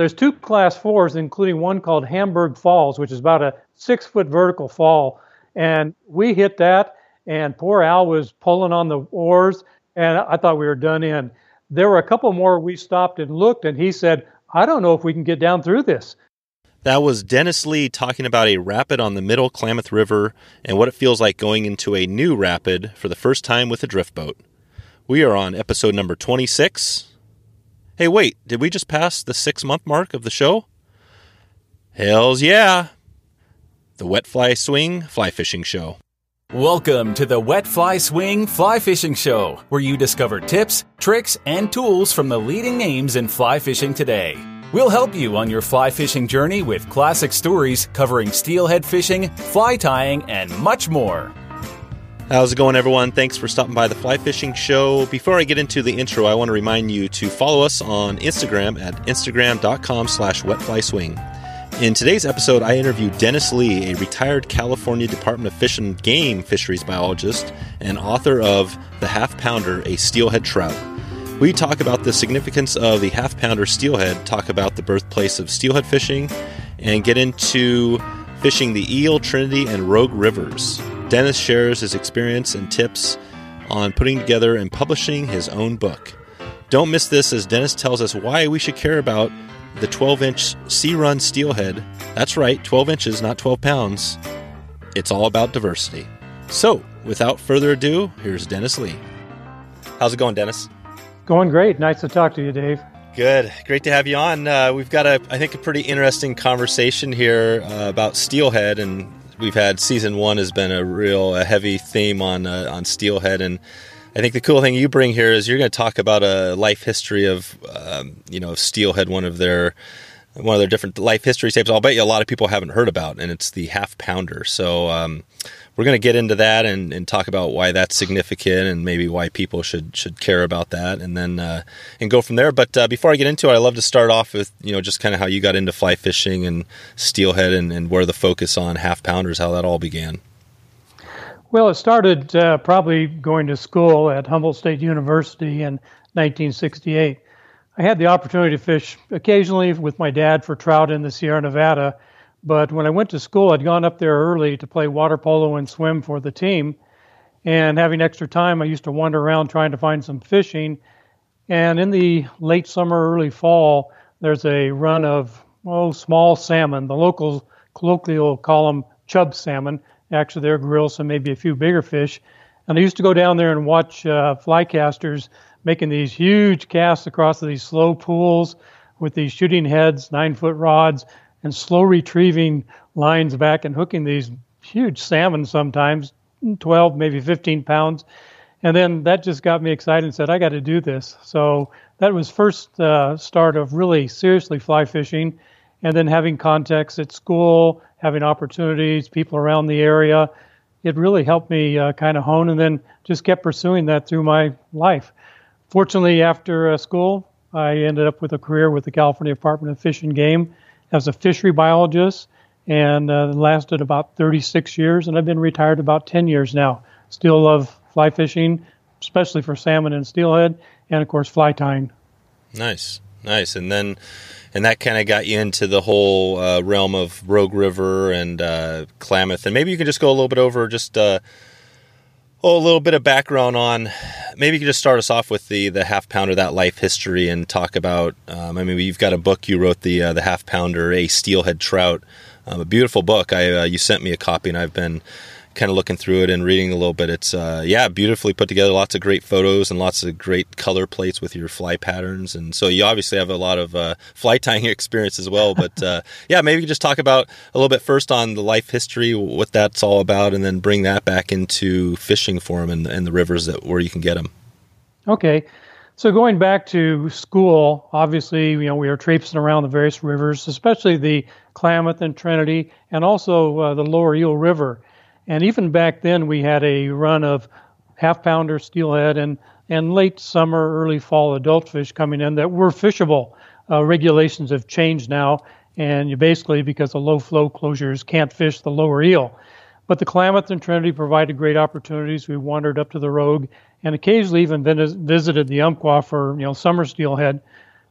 there's two class fours, including one called Hamburg Falls, which is about a six foot vertical fall. And we hit that, and poor Al was pulling on the oars, and I thought we were done in. There were a couple more we stopped and looked, and he said, I don't know if we can get down through this. That was Dennis Lee talking about a rapid on the Middle Klamath River and what it feels like going into a new rapid for the first time with a drift boat. We are on episode number 26. Hey, wait, did we just pass the six month mark of the show? Hells yeah! The Wet Fly Swing Fly Fishing Show. Welcome to the Wet Fly Swing Fly Fishing Show, where you discover tips, tricks, and tools from the leading names in fly fishing today. We'll help you on your fly fishing journey with classic stories covering steelhead fishing, fly tying, and much more. How's it going, everyone? Thanks for stopping by the Fly Fishing Show. Before I get into the intro, I want to remind you to follow us on Instagram at instagram.com slash wetflyswing. In today's episode, I interviewed Dennis Lee, a retired California Department of Fish and Game fisheries biologist and author of The Half Pounder, a Steelhead Trout. We talk about the significance of the half pounder steelhead, talk about the birthplace of steelhead fishing, and get into fishing the Eel, Trinity, and Rogue rivers. Dennis shares his experience and tips on putting together and publishing his own book. Don't miss this as Dennis tells us why we should care about the 12 inch Sea Run steelhead. That's right, 12 inches, not 12 pounds. It's all about diversity. So, without further ado, here's Dennis Lee. How's it going, Dennis? Going great. Nice to talk to you, Dave. Good. Great to have you on. Uh, we've got a, I think, a pretty interesting conversation here uh, about steelhead, and we've had season one has been a real a heavy theme on uh, on steelhead, and I think the cool thing you bring here is you're going to talk about a life history of, um, you know, of steelhead, one of their one of their different life history tapes. I'll bet you a lot of people haven't heard about, and it's the half pounder. So. Um, we're going to get into that and, and, talk about why that's significant and maybe why people should should care about that and then uh, and go from there. But uh, before I get into it, I love to start off with you know just kind of how you got into fly fishing and steelhead and, and where the focus on half pounders, how that all began. Well, it started uh, probably going to school at Humboldt State University in 1968. I had the opportunity to fish occasionally with my dad for trout in the Sierra Nevada but when I went to school, I'd gone up there early to play water polo and swim for the team. And having extra time, I used to wander around trying to find some fishing. And in the late summer, early fall, there's a run of oh small salmon. The locals colloquially call them chub salmon. Actually, they're grilse, so maybe a few bigger fish. And I used to go down there and watch uh, fly casters making these huge casts across these slow pools with these shooting heads, nine foot rods, and slow retrieving lines back and hooking these huge salmon sometimes 12 maybe 15 pounds. And then that just got me excited and said i got to do this. So that was first uh, start of really seriously fly fishing and then having contacts at school having opportunities people around the area it really helped me uh, kind of hone and then just kept pursuing that through my life. Fortunately after uh, school i ended up with a career with the california department of fish and game as a fishery biologist and uh, lasted about 36 years, and I've been retired about 10 years now. Still love fly fishing, especially for salmon and steelhead, and of course fly tying. Nice, nice, and then and that kind of got you into the whole uh, realm of Rogue River and uh, Klamath, and maybe you can just go a little bit over just uh, oh, a little bit of background on. Maybe you could just start us off with the the half pounder, that life history, and talk about. Um, I mean, you've got a book you wrote, the uh, the half pounder, a steelhead trout, um, a beautiful book. I uh, you sent me a copy, and I've been kind of looking through it and reading a little bit. It's uh, yeah, beautifully put together. Lots of great photos and lots of great color plates with your fly patterns. And so you obviously have a lot of uh, fly tying experience as well. But uh, yeah, maybe just talk about a little bit first on the life history, what that's all about, and then bring that back into fishing for them and, and the rivers that where you can get them. Okay. So going back to school, obviously, you know, we were traipsing around the various rivers, especially the Klamath and Trinity, and also uh, the Lower Eel River. And even back then, we had a run of half pounder steelhead and, and late summer, early fall adult fish coming in that were fishable. Uh, regulations have changed now, and you basically, because of low flow closures, can't fish the lower eel. But the Klamath and Trinity provided great opportunities. We wandered up to the Rogue and occasionally even visited the Umpqua for you know summer steelhead.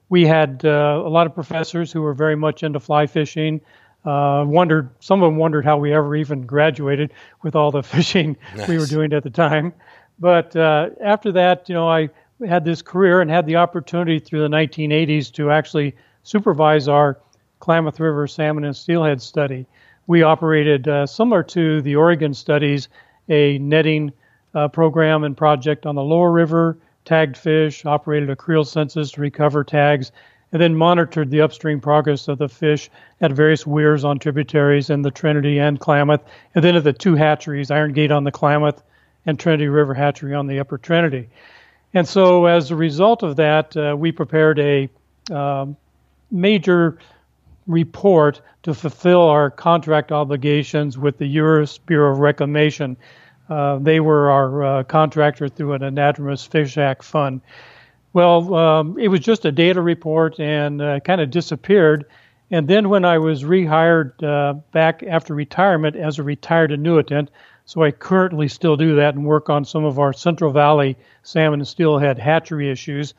we had uh, a lot of professors who were very much into fly fishing. Uh, wondered some of them wondered how we ever even graduated with all the fishing nice. we were doing at the time. But uh, after that, you know, I had this career and had the opportunity through the 1980s to actually supervise our Klamath River salmon and steelhead study. We operated uh, similar to the Oregon studies, a netting uh, program and project on the lower river, tagged fish, operated a creel census to recover tags, and then monitored the upstream progress of the fish at various weirs on tributaries in the Trinity and Klamath, and then at the two hatcheries, Iron Gate on the Klamath and Trinity River Hatchery on the Upper Trinity. And so, as a result of that, uh, we prepared a uh, major report to fulfill our contract obligations with the U.S. Bureau of Reclamation. Uh, they were our uh, contractor through an Anadromous Fish Act fund. Well, um, it was just a data report and uh, kind of disappeared. And then when I was rehired uh, back after retirement as a retired annuitant, so I currently still do that and work on some of our Central Valley salmon and steelhead hatchery issues.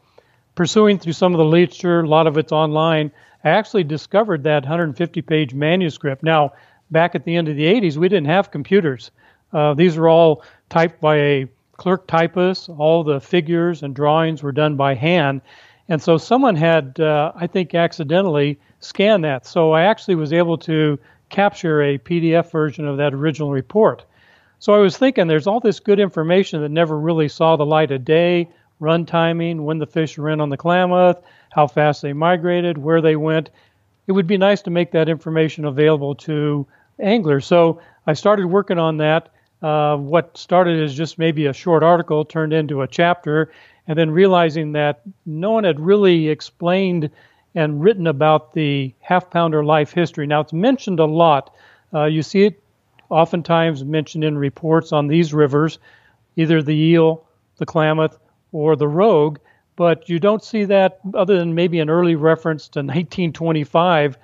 Pursuing through some of the literature, a lot of it's online, I actually discovered that 150 page manuscript. Now, back at the end of the 80s, we didn't have computers. Uh, these were all typed by a clerk typist. All the figures and drawings were done by hand. And so someone had, uh, I think, accidentally scanned that. So I actually was able to capture a PDF version of that original report. So I was thinking there's all this good information that never really saw the light of day run timing, when the fish were in on the Klamath, how fast they migrated, where they went. It would be nice to make that information available to anglers. So I started working on that. Uh, what started as just maybe a short article turned into a chapter, and then realizing that no one had really explained and written about the half pounder life history. Now, it's mentioned a lot. Uh, you see it oftentimes mentioned in reports on these rivers, either the eel, the Klamath, or the Rogue, but you don't see that other than maybe an early reference to 1925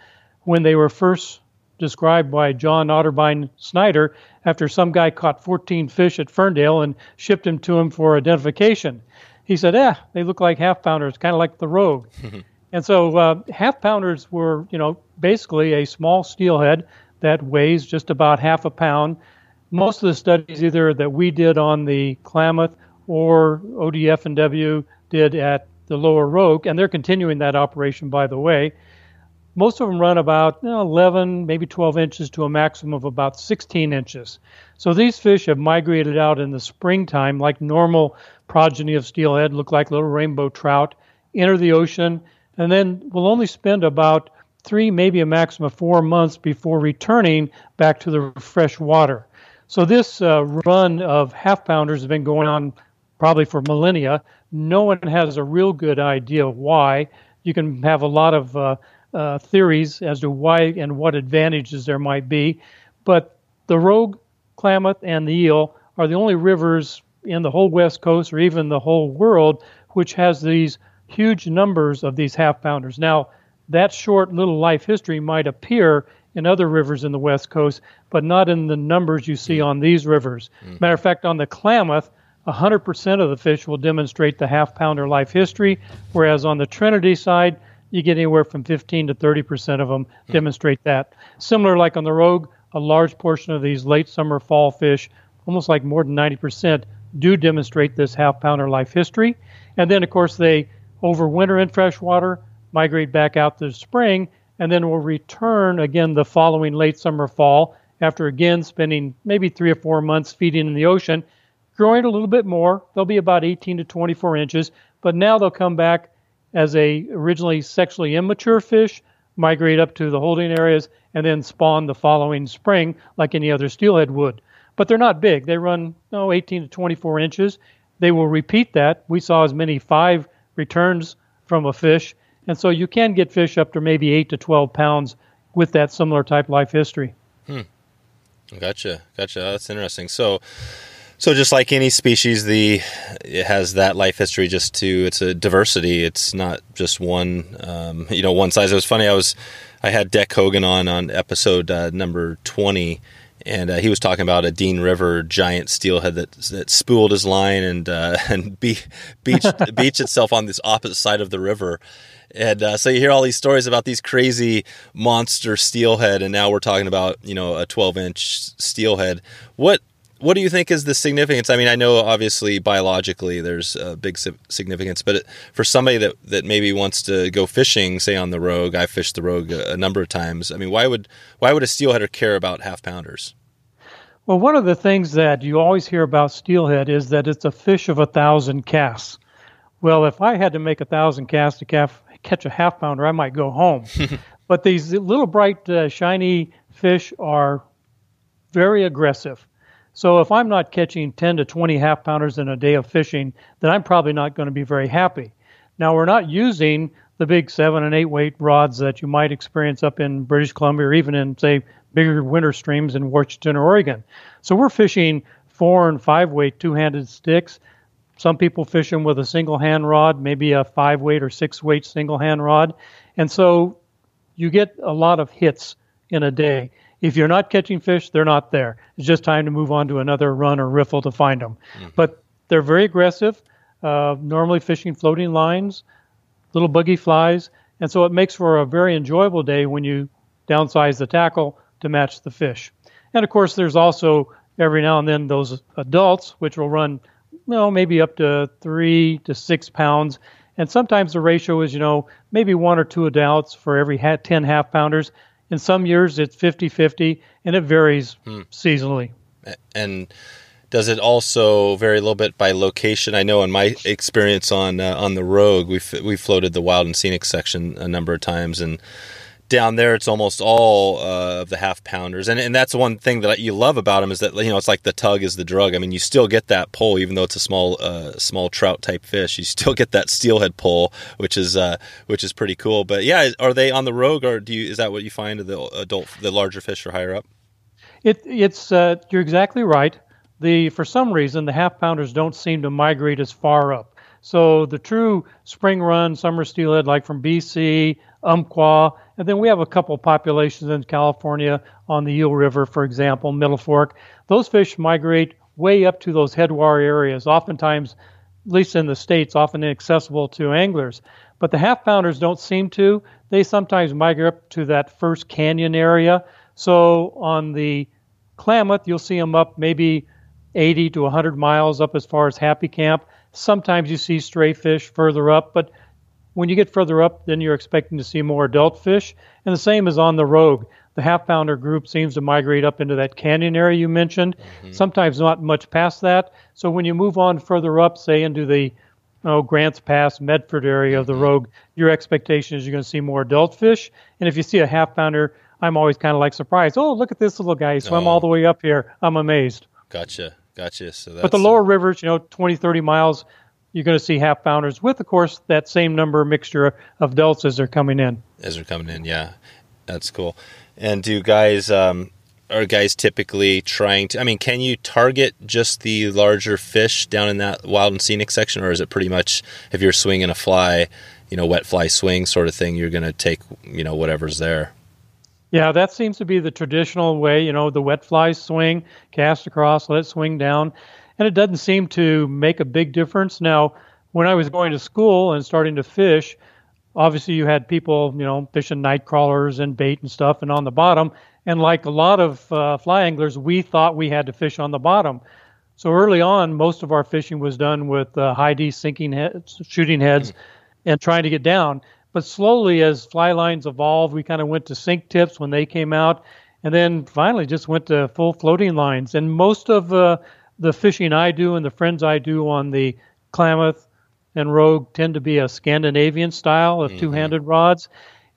when they were first described by John Otterbein Snyder after some guy caught 14 fish at Ferndale and shipped them to him for identification. He said, "Eh, they look like half pounders, kind of like the Rogue." and so uh, half pounders were, you know, basically a small steelhead that weighs just about half a pound. Most of the studies, either that we did on the Klamath or ODF and W did at the Lower Rogue, and they're continuing that operation, by the way. Most of them run about you know, 11, maybe 12 inches to a maximum of about 16 inches. So these fish have migrated out in the springtime, like normal progeny of steelhead, look like little rainbow trout, enter the ocean, and then will only spend about three, maybe a maximum of four months before returning back to the fresh water. So this uh, run of half pounders has been going on probably for millennia. No one has a real good idea why. You can have a lot of uh, uh, theories as to why and what advantages there might be, but the Rogue, Klamath, and the Eel are the only rivers in the whole West Coast or even the whole world which has these huge numbers of these half pounders. Now, that short little life history might appear in other rivers in the West Coast, but not in the numbers you see mm. on these rivers. Mm-hmm. Matter of fact, on the Klamath, 100% of the fish will demonstrate the half pounder life history, whereas on the Trinity side, you get anywhere from 15 to 30% of them mm-hmm. demonstrate that. Similar, like on the Rogue, a large portion of these late summer fall fish, almost like more than 90%, do demonstrate this half pounder life history. And then, of course, they overwinter in freshwater migrate back out this spring, and then will return again the following late summer fall after again spending maybe three or four months feeding in the ocean, growing a little bit more. They'll be about 18 to 24 inches, but now they'll come back as a originally sexually immature fish, migrate up to the holding areas, and then spawn the following spring like any other steelhead would. But they're not big. They run oh, 18 to 24 inches. They will repeat that. We saw as many five returns from a fish and so you can get fish up to maybe 8 to 12 pounds with that similar type life history. Hmm. Gotcha. Gotcha. That's interesting. So, so just like any species, the it has that life history. Just to it's a diversity. It's not just one, um, you know, one size. It was funny. I was I had Dec Hogan on on episode uh, number twenty, and uh, he was talking about a Dean River giant steelhead that that spooled his line and uh, and be, beached beached itself on this opposite side of the river And uh, so you hear all these stories about these crazy monster steelhead, and now we're talking about you know a 12 inch steelhead. What what do you think is the significance? I mean, I know obviously biologically there's a big significance, but for somebody that, that maybe wants to go fishing, say on the Rogue, I fished the Rogue a, a number of times. I mean, why would why would a steelheader care about half pounders? Well, one of the things that you always hear about steelhead is that it's a fish of a thousand casts. Well, if I had to make a thousand casts to catch a half pounder, I might go home. but these little bright, uh, shiny fish are very aggressive. So if I'm not catching 10 to 20 half pounders in a day of fishing, then I'm probably not going to be very happy. Now, we're not using the big seven and eight weight rods that you might experience up in British Columbia or even in, say, bigger winter streams in Washington or Oregon. So we're fishing four and five weight two handed sticks. Some people fish them with a single hand rod, maybe a five weight or six weight single hand rod. And so you get a lot of hits in a day. If you're not catching fish, they're not there. It's just time to move on to another run or riffle to find them. Mm-hmm. But they're very aggressive, uh, normally fishing floating lines, little buggy flies, and so it makes for a very enjoyable day when you downsize the tackle to match the fish. And of course, there's also every now and then those adults, which will run, you know, maybe up to three to six pounds. And sometimes the ratio is, you know, maybe one or two adults for every 10 half pounders. In some years, it's 50 50, and it varies hmm. seasonally. And does it also vary a little bit by location? I know in my experience on uh, on the Rogue, we've we floated the wild and scenic section a number of times, and down there it's almost all uh, of the half pounders and, and that's one thing that you love about them is that you know it's like the tug is the drug. I mean you still get that pull even though it's a small uh, small trout type fish you still get that steelhead pull which is uh, which is pretty cool. But yeah are they on the rogue or do you is that what you find the adult the larger fish are higher up? It, it's uh, you're exactly right. The for some reason the half pounders don't seem to migrate as far up. So the true spring run summer steelhead like from bc umpqua and then we have a couple populations in California on the Eel River, for example, Middle Fork. Those fish migrate way up to those headwater areas, oftentimes, at least in the States, often inaccessible to anglers. But the half pounders don't seem to. They sometimes migrate up to that first canyon area. So on the Klamath, you'll see them up maybe 80 to 100 miles up as far as Happy Camp. Sometimes you see stray fish further up, but when you get further up, then you're expecting to see more adult fish. And the same is on the Rogue. The half pounder group seems to migrate up into that canyon area you mentioned, mm-hmm. sometimes not much past that. So when you move on further up, say into the oh, Grants Pass, Medford area of the mm-hmm. Rogue, your expectation is you're going to see more adult fish. And if you see a half pounder, I'm always kind of like surprised. Oh, look at this little guy. He swam oh. all the way up here. I'm amazed. Gotcha. Gotcha. So but the lower rivers, you know, 20, 30 miles, you're going to see half pounders with, of course, that same number mixture of adults as they're coming in. As they're coming in, yeah, that's cool. And do guys um, are guys typically trying to? I mean, can you target just the larger fish down in that wild and scenic section, or is it pretty much if you're swinging a fly, you know, wet fly swing sort of thing, you're going to take you know whatever's there? Yeah, that seems to be the traditional way. You know, the wet fly swing, cast across, let it swing down and it doesn't seem to make a big difference. Now, when I was going to school and starting to fish, obviously you had people, you know, fishing night crawlers and bait and stuff, and on the bottom. And like a lot of uh, fly anglers, we thought we had to fish on the bottom. So early on, most of our fishing was done with uh, high D sinking heads, shooting heads, mm-hmm. and trying to get down. But slowly, as fly lines evolved, we kind of went to sink tips when they came out, and then finally just went to full floating lines. And most of uh, the fishing I do and the friends I do on the Klamath and Rogue tend to be a Scandinavian style of mm-hmm. two-handed rods,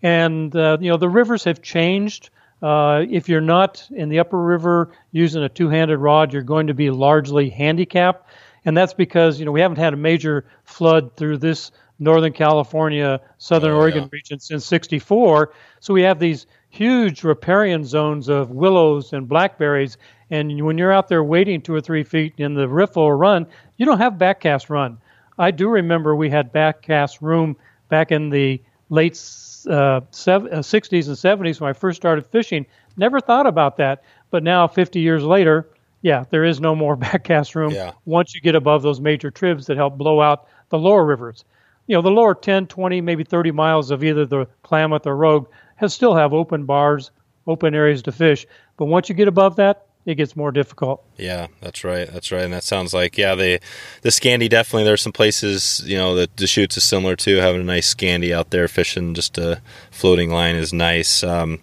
and uh, you know the rivers have changed. Uh, if you're not in the upper river using a two-handed rod, you're going to be largely handicapped, and that's because you know we haven't had a major flood through this Northern California, Southern oh, Oregon yeah. region since '64. So we have these huge riparian zones of willows and blackberries, and when you're out there waiting two or three feet in the riffle or run, you don't have backcast run. I do remember we had backcast room back in the late uh, 60s uh, and 70s when I first started fishing. Never thought about that. But now, 50 years later, yeah, there is no more backcast room yeah. once you get above those major tribs that help blow out the lower rivers. you know, the lower 10, 20, maybe 30 miles of either the Klamath or Rogue has still have open bars, open areas to fish. But once you get above that, it gets more difficult. Yeah, that's right. That's right. And that sounds like yeah, the the Scandi definitely. There's some places you know that the shoots is similar to having a nice Scandi out there fishing. Just a floating line is nice. Um,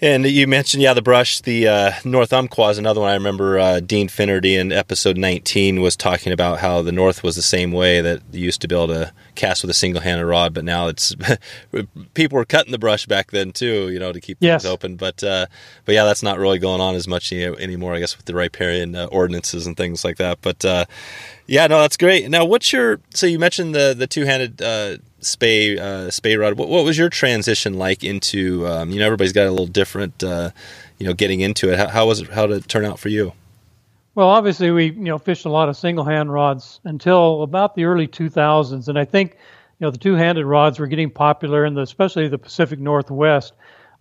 and you mentioned, yeah, the brush, the uh, North Umpqua is another one. I remember uh, Dean Finnerty in episode 19 was talking about how the North was the same way that you used to be able to cast with a single handed rod, but now it's people were cutting the brush back then too, you know, to keep yes. things open. But uh, but yeah, that's not really going on as much anymore, I guess, with the riparian uh, ordinances and things like that. But uh, yeah, no, that's great. Now, what's your so you mentioned the the two handed Spey uh, Spey rod. What, what, was your transition like into? Um, you know, everybody's got a little different. Uh, you know, getting into it. How, how, was it? How did it turn out for you? Well, obviously, we you know fished a lot of single hand rods until about the early 2000s, and I think you know the two handed rods were getting popular in the especially the Pacific Northwest.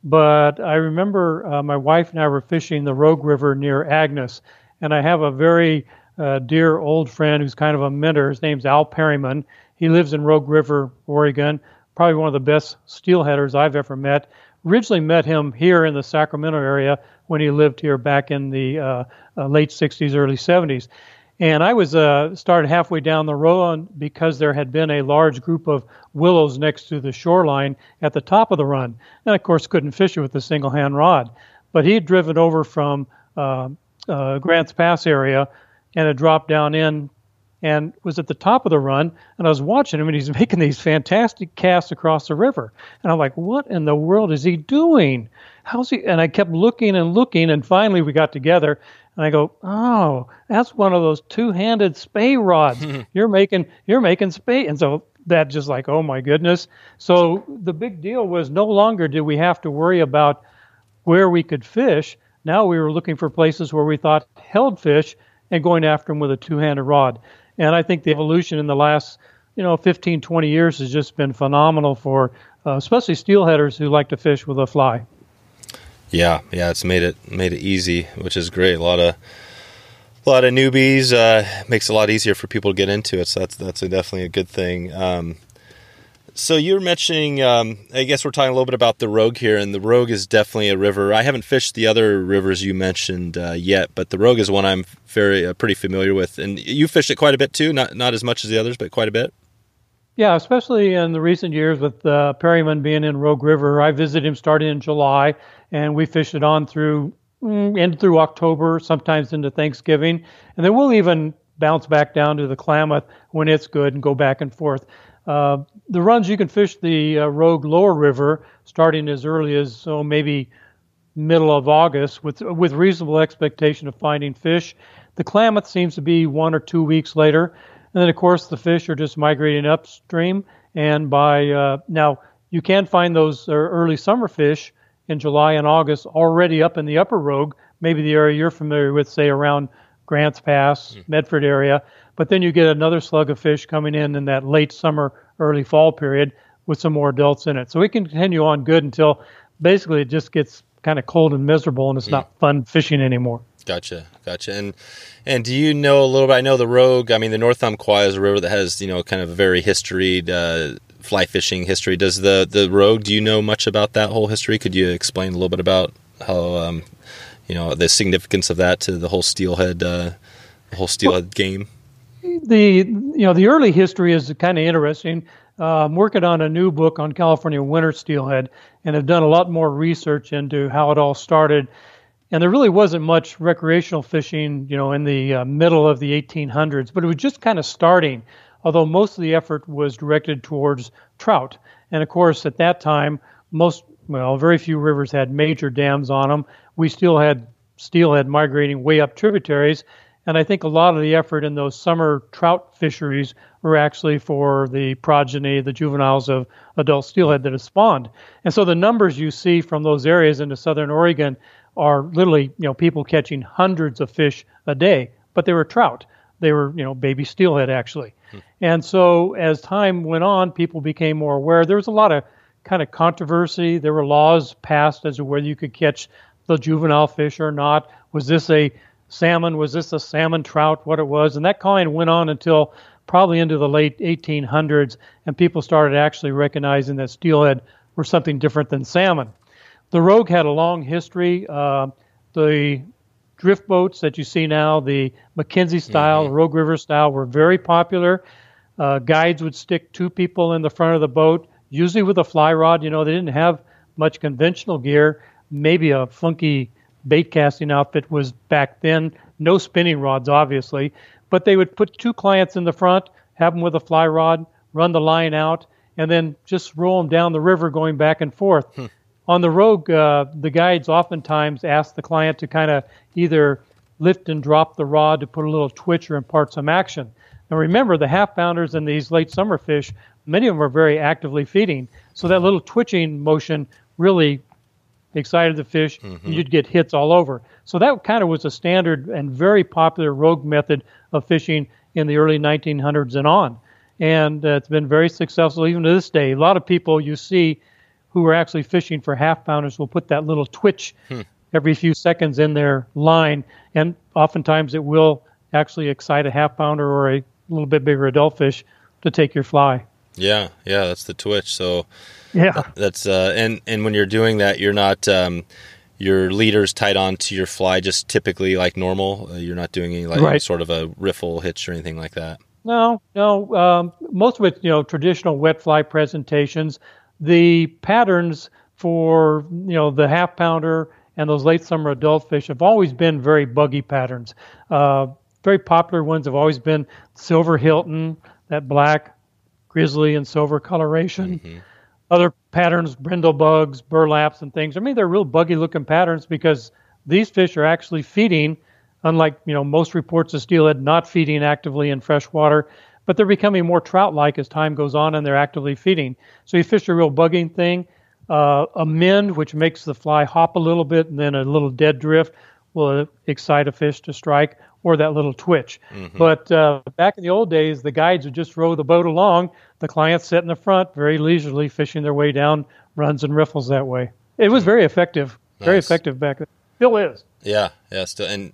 But I remember uh, my wife and I were fishing the Rogue River near Agness, and I have a very uh, dear old friend who's kind of a mentor. His name's Al Periman he lives in Rogue River, Oregon. Probably one of the best steelheaders I've ever met. Originally met him here in the Sacramento area when he lived here back in the uh, uh, late 60s, early 70s. And I was uh, started halfway down the road because there had been a large group of willows next to the shoreline at the top of the run. And of course, couldn't fish it with a single hand rod. But he had driven over from uh, uh, Grants Pass area and had dropped down in and was at the top of the run. And I was watching him, and he's making these fantastic casts across the river. And I'm like, what in the world is he doing? How's he? And I kept looking and looking, and finally we got together. And I go, oh, that's one of those two-handed Spey rods. you're making, you're making Spey. And so that just like, oh my goodness. So the big deal was no longer did we have to worry about where we could fish. Now we were looking for places where we thought held fish and going after them with a two-handed rod. And I think the evolution in the last, you know, 15, 20 years has just been phenomenal for uh, especially steelheaders who like to fish with a fly. Yeah, yeah, it's made it made it easy, which is great. A lot of a lot of newbies uh, makes it a lot easier for people to get into it. So that's that's a, definitely a good thing. Um, so you were mentioning, um, I guess we're talking a little bit about the Rogue here, and the Rogue is definitely a river. I haven't fished the other rivers you mentioned uh, yet, but the Rogue is one I'm very uh, pretty familiar with. And you fished it quite a bit too, not not as much as the others, but quite a bit. Yeah, especially in the recent years with uh, Periman being in Rogue River. I visited him starting in July, and we fished it on through mm, end through October, sometimes into Thanksgiving, and then we'll even bounce back down to the Klamath when it's good and go back and forth. Uh, the runs you can fish the uh, Rogue Lower River starting as early as so maybe middle of August with with reasonable expectation of finding fish. The Klamath seems to be one or two weeks later, and then of course the fish are just migrating upstream. And by uh, now you can find those uh, early summer fish in July and August already up in the Upper Rogue, maybe the area you're familiar with, say around Grants Pass, mm. Medford area. But then you get another slug of fish coming in in that late summer, early fall period with some more adults in it. So we can continue on good until basically it just gets kind of cold and miserable and it's mm. not fun fishing anymore. Gotcha, gotcha. And and do you know a little bit? I know the Rogue. I mean, the North Umpqua is a river that has you know kind of a very historied uh, fly fishing history. Does the the Rogue? Do you know much about that whole history? Could you explain a little bit about how um, you know the significance of that to the whole steelhead uh, the whole steelhead well, game? The you know the early history is kind of interesting. Uh, I'm working on a new book on California winter steelhead, and have done a lot more research into how it all started. And there really wasn't much recreational fishing, you know, in the uh, middle of the 1800s, but it was just kind of starting. Although most of the effort was directed towards trout, and of course at that time, most well, very few rivers had major dams on them. We still had steelhead migrating way up tributaries, and I think a lot of the effort in those summer trout fisheries were actually for the progeny, the juveniles of adult steelhead that have spawned. And so the numbers you see from those areas into southern Oregon are literally, you know, people catching hundreds of fish a day, but they were trout. They were, you know, baby steelhead actually. Hmm. And so as time went on, people became more aware. There was a lot of kind of controversy. There were laws passed as to whether you could catch the juvenile fish or not. Was this a salmon. Was this a salmon trout? What it was? And that kind of went on until probably into the late 1800s, and people started actually recognizing that steelhead were something different than salmon. The Rogue had a long history. Uh, the drift boats that you see now, the McKenzie style, mm-hmm. Rogue River style, were very popular. Uh, guides would stick two people in the front of the boat, usually with a fly rod. You know, they didn't have much conventional gear. Maybe a funky bait casting outfit was back then. No spinning rods, obviously, but they would put two clients in the front, have them with a fly rod, run the line out, and then just roll them down the river going back and forth. Hmm. On the Rogue, uh, the guides oftentimes ask the client to kind of either lift and drop the rod to put a little twitch or impart some action. Now remember, the half pounders and these late summer fish, many of them are very actively feeding. So that little twitching motion really excited the fish, mm-hmm. and you'd get hits all over. So that kind of was a standard and very popular rogue method of fishing in the early 1900s and on. And uh, it's been very successful even to this day. A lot of people you see who are actually fishing for half pounders will put that little twitch hmm. every few seconds in their line, and oftentimes it will actually excite a half pounder or a little bit bigger adult fish to take your fly. Yeah, yeah, that's the twitch. So yeah, that's uh, and and when you're doing that, you're not um, your leaders tied on to your fly just typically like normal. Uh, you're not doing any like right. sort of a riffle hitch or anything like that. No, no. Um, most of it, you know, traditional wet fly presentations. The patterns for you know the half pounder and those late summer adult fish have always been very buggy patterns. Uh, very popular ones have always been silver Hilton, that black grizzly and silver coloration. Mm-hmm. Other patterns, brindle bugs, burlaps, and things. I mean, they're real buggy looking patterns because these fish are actually feeding, unlike you know most reports of steelhead not feeding actively in fresh water, but they're becoming more trout-like as time goes on and they're actively feeding. So you fish a real bugging thing. Uh, a mend, which makes the fly hop a little bit, and then a little dead drift will excite a fish to strike or that little twitch. Mm-hmm. But uh, back in the old days, the guides would just row the boat along. The clients sit in the front, very leisurely, fishing their way down runs and riffles that way. It was very effective, nice. very effective back then. Still is. Yeah, yeah, still. And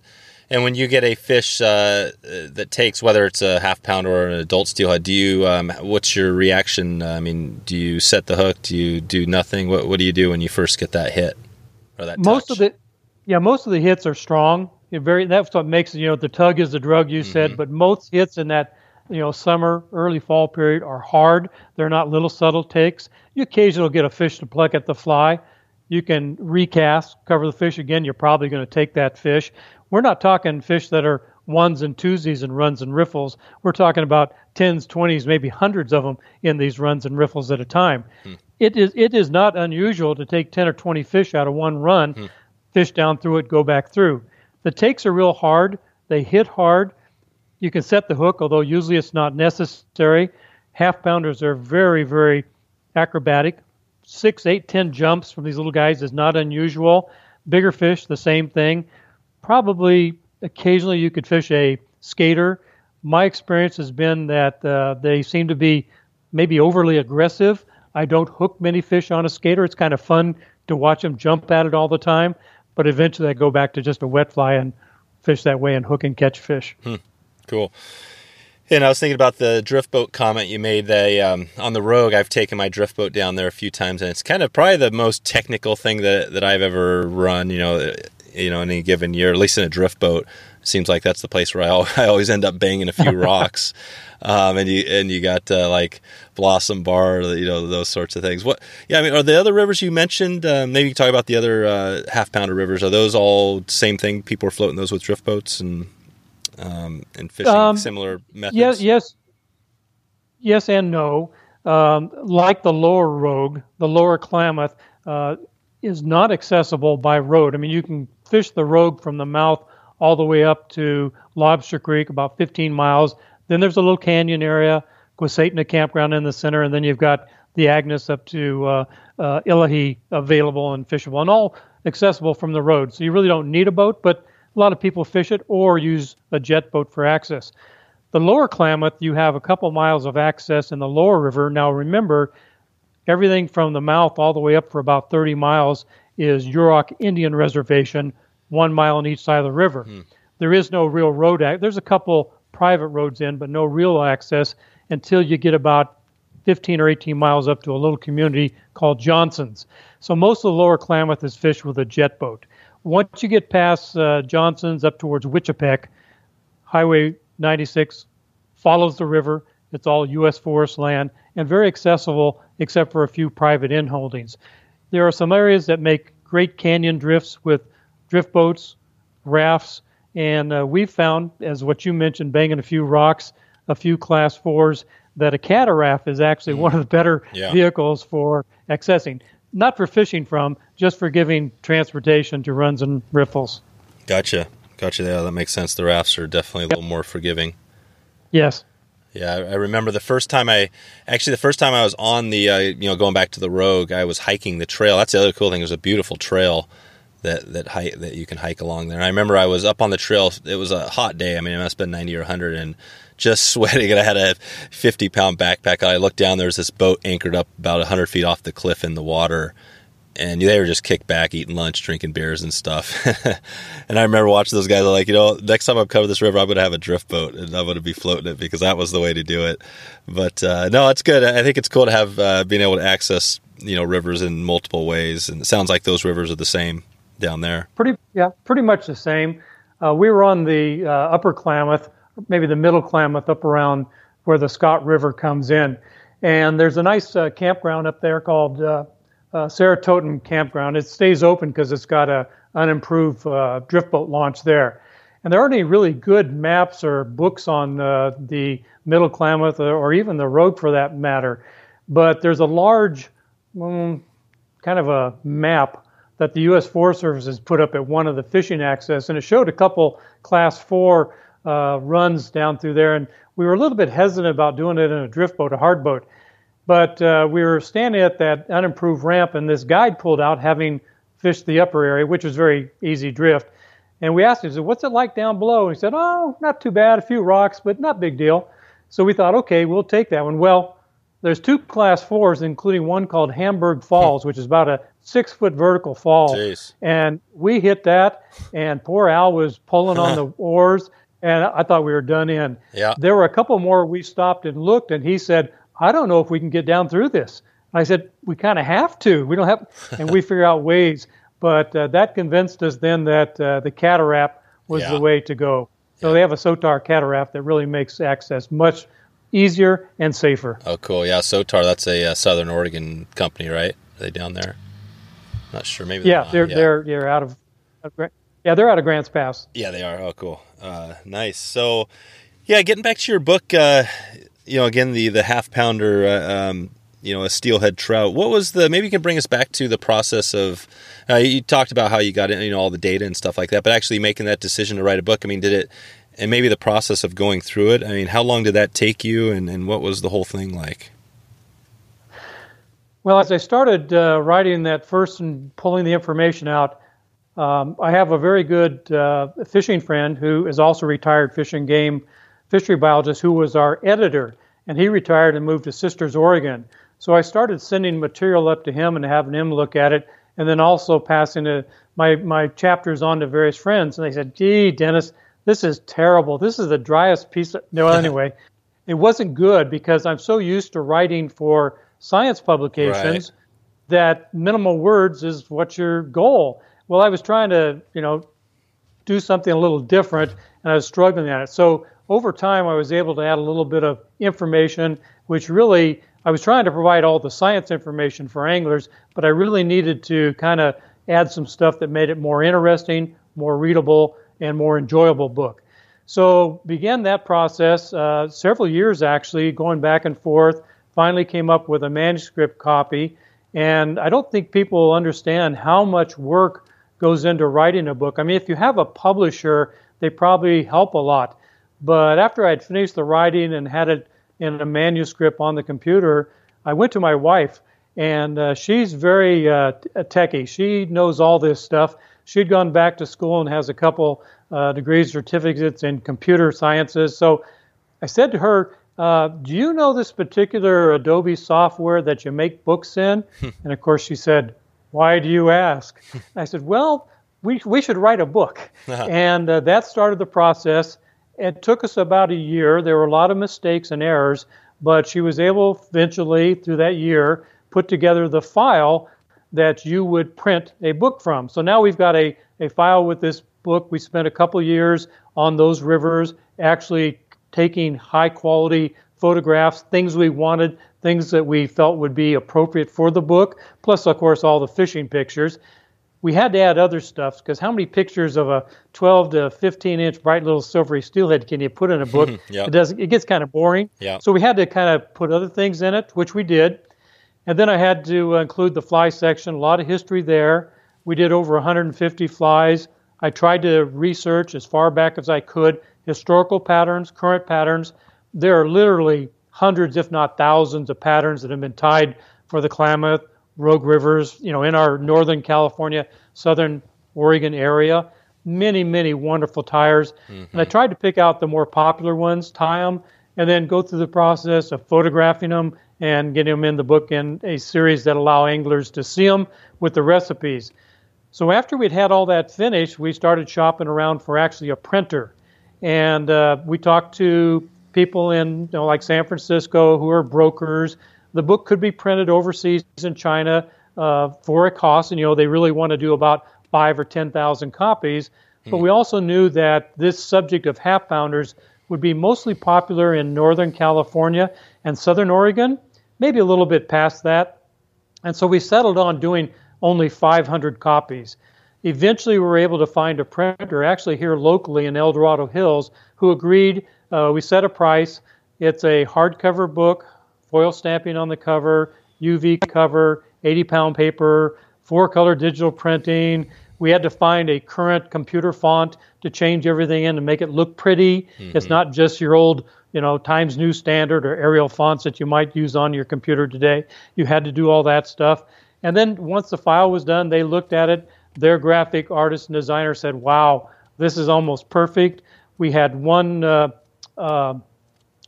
and when you get a fish uh, that takes, whether it's a half pound or an adult steelhead, do you? Um, what's your reaction? I mean, do you set the hook? Do you do nothing? What What do you do when you first get that hit or that? Most touch? of the, yeah, most of the hits are strong very that's what makes you know the tug is the drug you mm-hmm. said, but most hits in that you know summer early fall period are hard. They're not little subtle takes. You occasionally get a fish to pluck at the fly. You can recast, cover the fish again. You're probably going to take that fish. We're not talking fish that are ones and twosies and runs and riffles. We're talking about tens, twenties, maybe hundreds of them in these runs and riffles at a time. Hmm. It is it is not unusual to take ten or twenty fish out of one run, hmm. fish down through it, go back through. The takes are real hard. They hit hard. You can set the hook, although usually it's not necessary. Half pounders are very, very acrobatic. Six, eight, ten jumps from these little guys is not unusual. Bigger fish, the same thing. Probably occasionally you could fish a skater. My experience has been that uh, they seem to be maybe overly aggressive. I don't hook many fish on a skater. It's kind of fun to watch them jump at it all the time but eventually I go back to just a wet fly and fish that way and hook and catch fish. Hmm. Cool. And I was thinking about the drift boat comment you made. They um, on the Rogue, I've taken my drift boat down there a few times, and it's kind of probably the most technical thing that that I've ever run. You know, you know, any given year, at least in a drift boat, seems like that's the place where I, I always end up banging a few rocks. Um, and you and you got uh, like Blossom Bar, you know those sorts of things. What? Yeah, I mean, are the other rivers you mentioned? Uh, maybe you talk about the other uh, half pounder rivers. Are those all same thing? People are floating those with drift boats and um, and fishing um, similar methods. Yes, yes, yes, and no. Um, like the lower Rogue, the lower Klamath uh, is not accessible by road. I mean, you can fish the Rogue from the mouth all the way up to Lobster Creek, about 15 miles. Then there's a little canyon area, Quosatana campground in the center, and then you've got the Agness up to uh, uh, Illahee available and fishable, and all accessible from the road. So you really don't need a boat, but a lot of people fish it or use a jet boat for access. The lower Klamath, you have a couple miles of access in the lower river. Now remember, everything from the mouth all the way up for about 30 miles is Yurok Indian Reservation, one mile on each side of the river. Hmm. There is no real road. There's a couple private roads in, but no real access until you get about 15 or 18 miles up to a little community called Johnson's. So most of the lower Klamath is fished with a jet boat. Once you get past uh, Johnson's up towards Weitchpec, Highway 96 follows the river. It's all U.S. forest land and very accessible except for a few private in holdings. There are some areas that make great canyon drifts with drift boats, rafts, and uh, we've found, as what you mentioned, banging a few rocks, a few class fours, that a cataract is actually mm. one of the better yeah. vehicles for accessing. Not for fishing from, just for giving transportation to runs and riffles. Gotcha. Gotcha. Yeah, that makes sense. The rafts are definitely a little more forgiving. Yes. Yeah, I remember the first time I actually the first time I was on the uh, you know going back to the Rogue, I was hiking the trail. That's the other cool thing. It was a beautiful trail that that hike that you can hike along there. And I remember I was up on the trail. It was a hot day. I mean, it must have been ninety or 100, and just sweating. And I had a fifty pound backpack. I looked down. There was this boat anchored up about hundred feet off the cliff in the water, and they were just kicked back, eating lunch, drinking beers and stuff. and I remember watching those guys. Like, you know, next time I cover this river, I'm going to have a drift boat and I'm going to be floating it because that was the way to do it. But uh, no, it's good. I think it's cool to have uh, being able to access you know rivers in multiple ways, and it sounds like those rivers are the same down there. Pretty, yeah, pretty much the same. Uh, we were on the uh, Upper Klamath, maybe the Middle Klamath, up around where the Scott River comes in, and there's a nice uh, campground up there called uh, uh, Sarah Totten Campground. It stays open because it's got a unimproved uh, drift boat launch there. And there aren't any really good maps or books on uh, the Middle Klamath or, even the road for that matter. But there's a large, um, kind of a map that the U.S. Forest Service has put up at one of the fishing access, and it showed a couple Class 4 uh, runs down through there. And we were a little bit hesitant about doing it in a drift boat, a hard boat. But uh, we were standing at that unimproved ramp, and this guide pulled out, having fished the upper area, which was very easy drift. And we asked him, said, "What's it like down below?" And he said, "Oh, not too bad. A few rocks, but not big deal." So we thought, okay, we'll take that one. Well, there's two class fours, including one called Hamburg Falls, which is about a six foot vertical fall. Jeez. And we hit that, and poor Al was pulling on the oars, and I thought we were done in. Yeah. There were a couple more we stopped and looked, and he said, I don't know if we can get down through this. I said, we kind of have to. We don't have, and we figure out ways. But uh, that convinced us then that uh, the cataract was yeah. the way to go. So yeah. they have a Sotar cataract that really makes access much easier and safer. Oh, cool. Yeah, Sotar, that's a uh, Southern Oregon company, right? Are they down there? Not sure. Maybe. Yeah, they're yeah. they're they're out of. Yeah, they're out of Grants Pass. Yeah, they are. Oh, cool. Uh, nice. So, yeah, getting back to your book, uh, you know, again the the half pounder, uh, um, you know, a steelhead trout. What was the? Maybe you can bring us back to the process of. Uh, you talked about how you got in, you know all the data and stuff like that, but actually making that decision to write a book. I mean, did it? And maybe the process of going through it. I mean, how long did that take you, and and what was the whole thing like? Well, as I started uh, writing that first and pulling the information out, um, I have a very good uh, fishing friend who is also retired fish and game fishery biologist who was our editor, and he retired and moved to Sisters, Oregon. So I started sending material up to him and having him look at it, and then also passing a, my my chapters on to various friends. And they said, "Gee, Dennis, this is terrible. This is the driest piece." Of... No, anyway, it wasn't good because I'm so used to writing for science publications right. that minimal words is what's your goal. Well, I was trying to, you know, do something a little different, and I was struggling at it. So over time, I was able to add a little bit of information, which really I was trying to provide all the science information for anglers, but I really needed to kind of add some stuff that made it more interesting, more readable, and more enjoyable book. So began that process uh, several years actually, going back and forth. Finally, came up with a manuscript copy, and I don't think people understand how much work goes into writing a book. I mean, if you have a publisher, they probably help a lot. But after I'd finished the writing and had it in a manuscript on the computer, I went to my wife, and uh, she's very uh, techie. She knows all this stuff. She'd gone back to school and has a couple uh, degrees, certificates in computer sciences. So I said to her, uh, Do you know this particular Adobe software that you make books in? and of course, she said, Why do you ask? I said, Well, we, we should write a book. Uh-huh. And uh, that started the process. it took us about a year. There were a lot of mistakes and errors, but she was able eventually, through that year, put together the file that you would print a book from. So now we've got a, a file with this book. We spent a couple years on those rivers, actually taking high quality photographs, things we wanted, things that we felt would be appropriate for the book, plus, of course, all the fishing pictures. We had to add other stuff because how many pictures of a 12 to 15 inch bright little silvery steelhead can you put in a book? yep. It does. It gets kind of boring. Yep. So we had to kind of put other things in it, which we did. And then I had to include the fly section, a lot of history there. We did over 150 flies. I tried to research as far back as I could historical patterns, current patterns. There are literally hundreds, if not thousands, of patterns that have been tied for the Klamath, Rogue Rivers, you know, in our northern California, southern Oregon area. Many, many wonderful tyers. Mm-hmm. And I tried to pick out the more popular ones, tie them, and then go through the process of photographing them and getting them in the book in a series that allow anglers to see them with the recipes. So after we'd had all that finished, we started shopping around for actually a printer. And uh, we talked to people in you know, like San Francisco who are brokers. The book could be printed overseas in China uh, for a cost, and you know they really want to do about five or ten thousand copies. But we also knew that this subject of half pounders would be mostly popular in Northern California and Southern Oregon, maybe a little bit past that. And so we settled on doing only 500 copies. Eventually, we were able to find a printer, actually here locally in El Dorado Hills, who agreed uh, we set a price. It's a hardcover book, foil stamping on the cover, UV cover, 80 pound paper, four color digital printing. We had to find a current computer font to change everything in and make it look pretty. Mm-hmm. It's not just your old, you know, Times New Standard or Arial fonts that you might use on your computer today. You had to do all that stuff. And then once the file was done, they looked at it. Their graphic artist and designer said, "Wow, this is almost perfect." We had one uh, uh,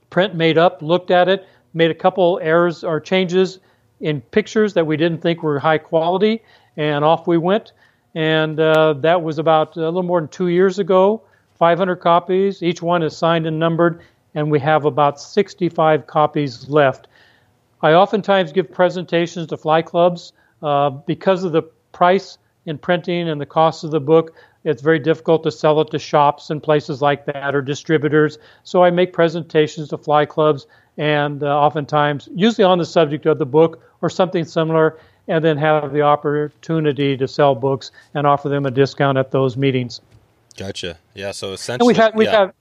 print made up, looked at it, made a couple errors or changes in pictures that we didn't think were high quality, and off we went. And uh, that was about a little more than two years ago. 500 copies, each one is signed and numbered, and we have about 65 copies left. I oftentimes give presentations to fly clubs uh, because of the price in printing and the cost of the book. It's very difficult to sell it to shops and places like that or distributors. So I make presentations to fly clubs and uh, oftentimes, usually on the subject of the book or something similar, and then have the opportunity to sell books and offer them a discount at those meetings. Gotcha. Yeah. So essentially, and we've had we've yeah. had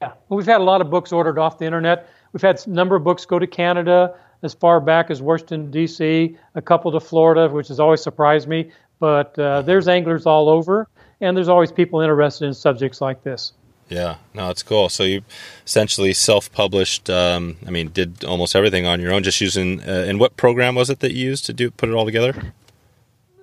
yeah we've had a lot of books ordered off the internet. We've had a number of books go to Canada as far back as Washington D.C., a couple to Florida, which has always surprised me. But uh, there's anglers all over, and there's always people interested in subjects like this. Yeah, no, it's cool. So you essentially self-published. Um, I mean, did almost everything on your own, just using. Uh, and what program was it that you used to do put it all together?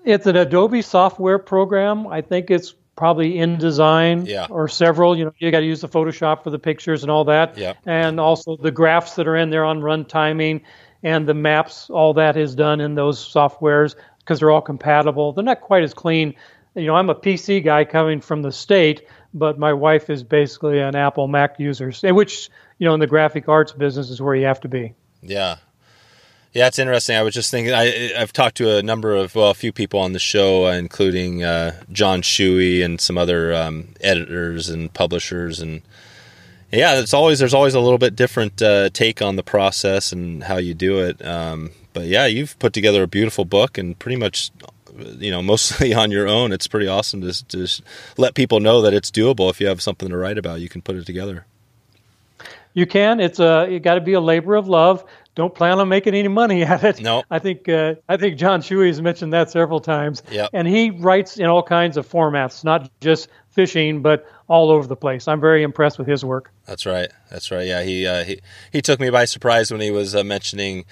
It's an Adobe software program. I think it's probably InDesign yeah. or several. You know, you got to use the Photoshop for the pictures and all that. Yeah. And also the graphs that are in there on run timing and the maps. All that is done in those softwares because they're all compatible. They're not quite as clean. You know, I'm a PC guy coming from the state, but my wife is basically an Apple Mac user, which you know in the graphic arts business is where you have to be. Yeah, yeah, it's interesting. I was just thinking. I, have talked to a number of well, a few people on the show, uh, including uh, John Shewey and some other um, editors and publishers, and yeah, it's always there's always a little bit different uh, take on the process and how you do it. Um, but yeah, you've put together a beautiful book and pretty much you know mostly on your own. It's pretty awesome to, to let people know that it's doable. If you have something to write about you can put it together. You can. It's a you got to be a labor of love. Don't plan on making any money at it. No. I think uh, i think john shewey has mentioned that several times. Yep. and he writes in all kinds of formats not just fishing but all over the place. I'm very impressed with his work. That's right. That's right. Yeah he uh, he, he took me by surprise when he was uh, mentioning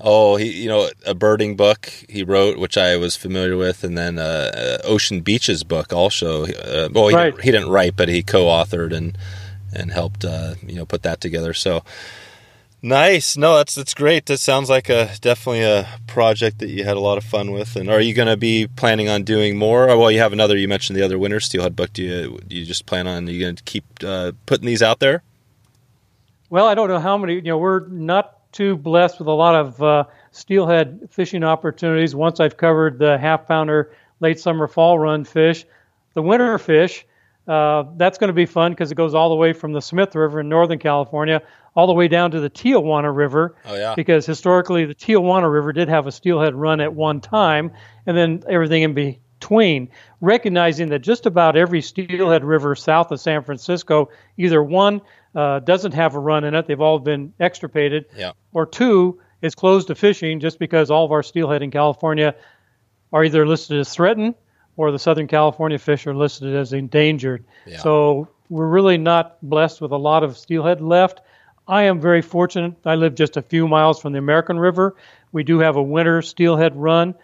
oh, he you know a birding book he wrote, which I was familiar with, and then uh, uh, Ocean Beaches book also. Uh, well, he, right. didn't, he didn't write, but he co-authored and and helped uh, you know put that together. So Nice. No, that's that's great. That sounds like a definitely a project that you had a lot of fun with. And are you going to be planning on doing more? well, you have another. You mentioned the other winter steelhead book. Do you do you just plan on? Are you going to keep uh, putting these out there? Well, I don't know how many. You know, we're not too blessed with a lot of uh, steelhead fishing opportunities. Once I've covered the half pounder late summer fall run fish, the winter fish. Uh, that's going to be fun because it goes all the way from the Smith River in Northern California all the way down to the Tijuana River. Oh, yeah. Because historically, the Tijuana River did have a steelhead run at one time, and then everything in between. Recognizing that just about every steelhead river south of San Francisco, either one uh, doesn't have a run in it, they've all been extirpated, yeah. or two is closed to fishing just because all of our steelhead in California are either listed as threatened or the Southern California fish are listed as endangered. Yeah. So we're really not blessed with a lot of steelhead left. I am very fortunate. I live just a few miles from the American River. We do have a winter steelhead run.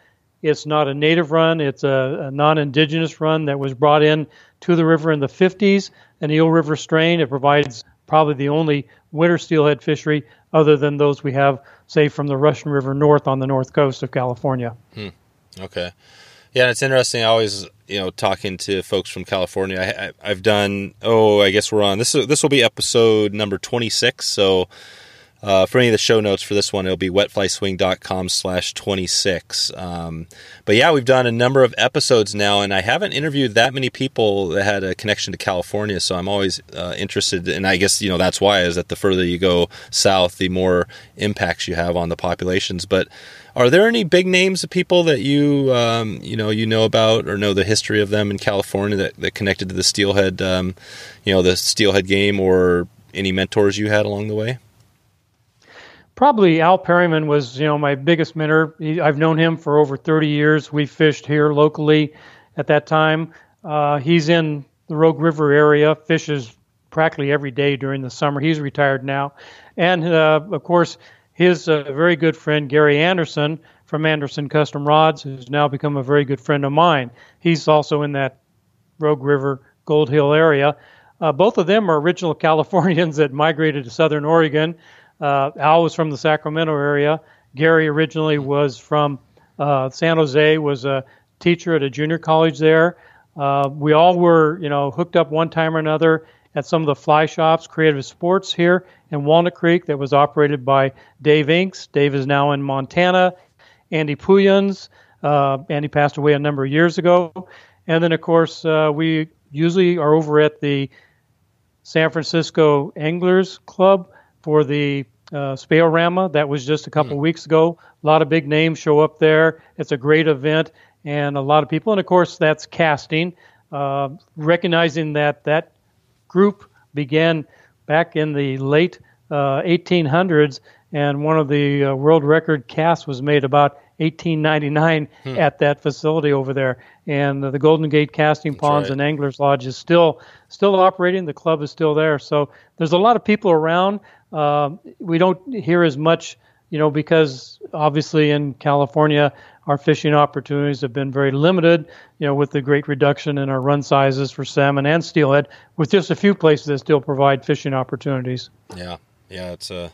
It's not a native run, it's a, a non indigenous run that was brought in to the river in the 50s, an Eel River strain. It provides probably the only winter steelhead fishery other than those we have, say, from the Russian River north on the north coast of California. Hmm. Okay. Yeah, and it's interesting. I always, you know, talking to folks from California. I, have done. Oh, I guess we're on this. This will be episode number twenty six. So, uh, for any of the show notes for this one, it'll be wetflyswing.com slash 26. Um, but yeah, we've done a number of episodes now, and I haven't interviewed that many people that had a connection to California. So I'm always uh, interested, and I guess, you know, that's why is that the further you go south, the more impacts you have on the populations. But are there any big names of people that you um, you know you know about or know the history of them in California that, that connected to the steelhead um, you know the steelhead game or any mentors you had along the way? Probably Al Periman was you know my biggest mentor. He, I've known him for over 30 years. We fished here locally at that time. Uh, he's in the Rogue River area, fishes practically every day during the summer. He's retired now, and uh, of course his uh, very good friend Gary Anderson from Anderson Custom Rods, who's now become a very good friend of mine. He's also in that Rogue River, Gold Hill area. Uh, both of them are original Californians that migrated to Southern Oregon. Uh, Al was from the Sacramento area. Gary originally was from uh, San Jose, was a teacher at a junior college there. Uh, we all were, you know, hooked up one time or another at some of the fly shops, Creative Sports here in Walnut Creek, that was operated by Dave Inks. Dave is now in Montana. Andy Puyans, uh, Andy passed away a number of years ago. And then, of course, uh, we usually are over at the San Francisco Anglers Club for the uh. That was just a couple mm. weeks ago. A lot of big names show up there. It's a great event, and a lot of people. And of course, that's casting. Uh, recognizing that that group began back in the late uh, 1800s, and one of the uh, world record casts was made about 1899 hmm. at that facility over there. And the Golden Gate Casting Ponds right. and Anglers Lodge is still still operating. The club is still there. So there's a lot of people around. Uh, we don't hear as much, you know, because obviously in California our fishing opportunities have been very limited, you know, with the great reduction in our run sizes for salmon and steelhead, with just a few places that still provide fishing opportunities. Yeah, yeah, it's a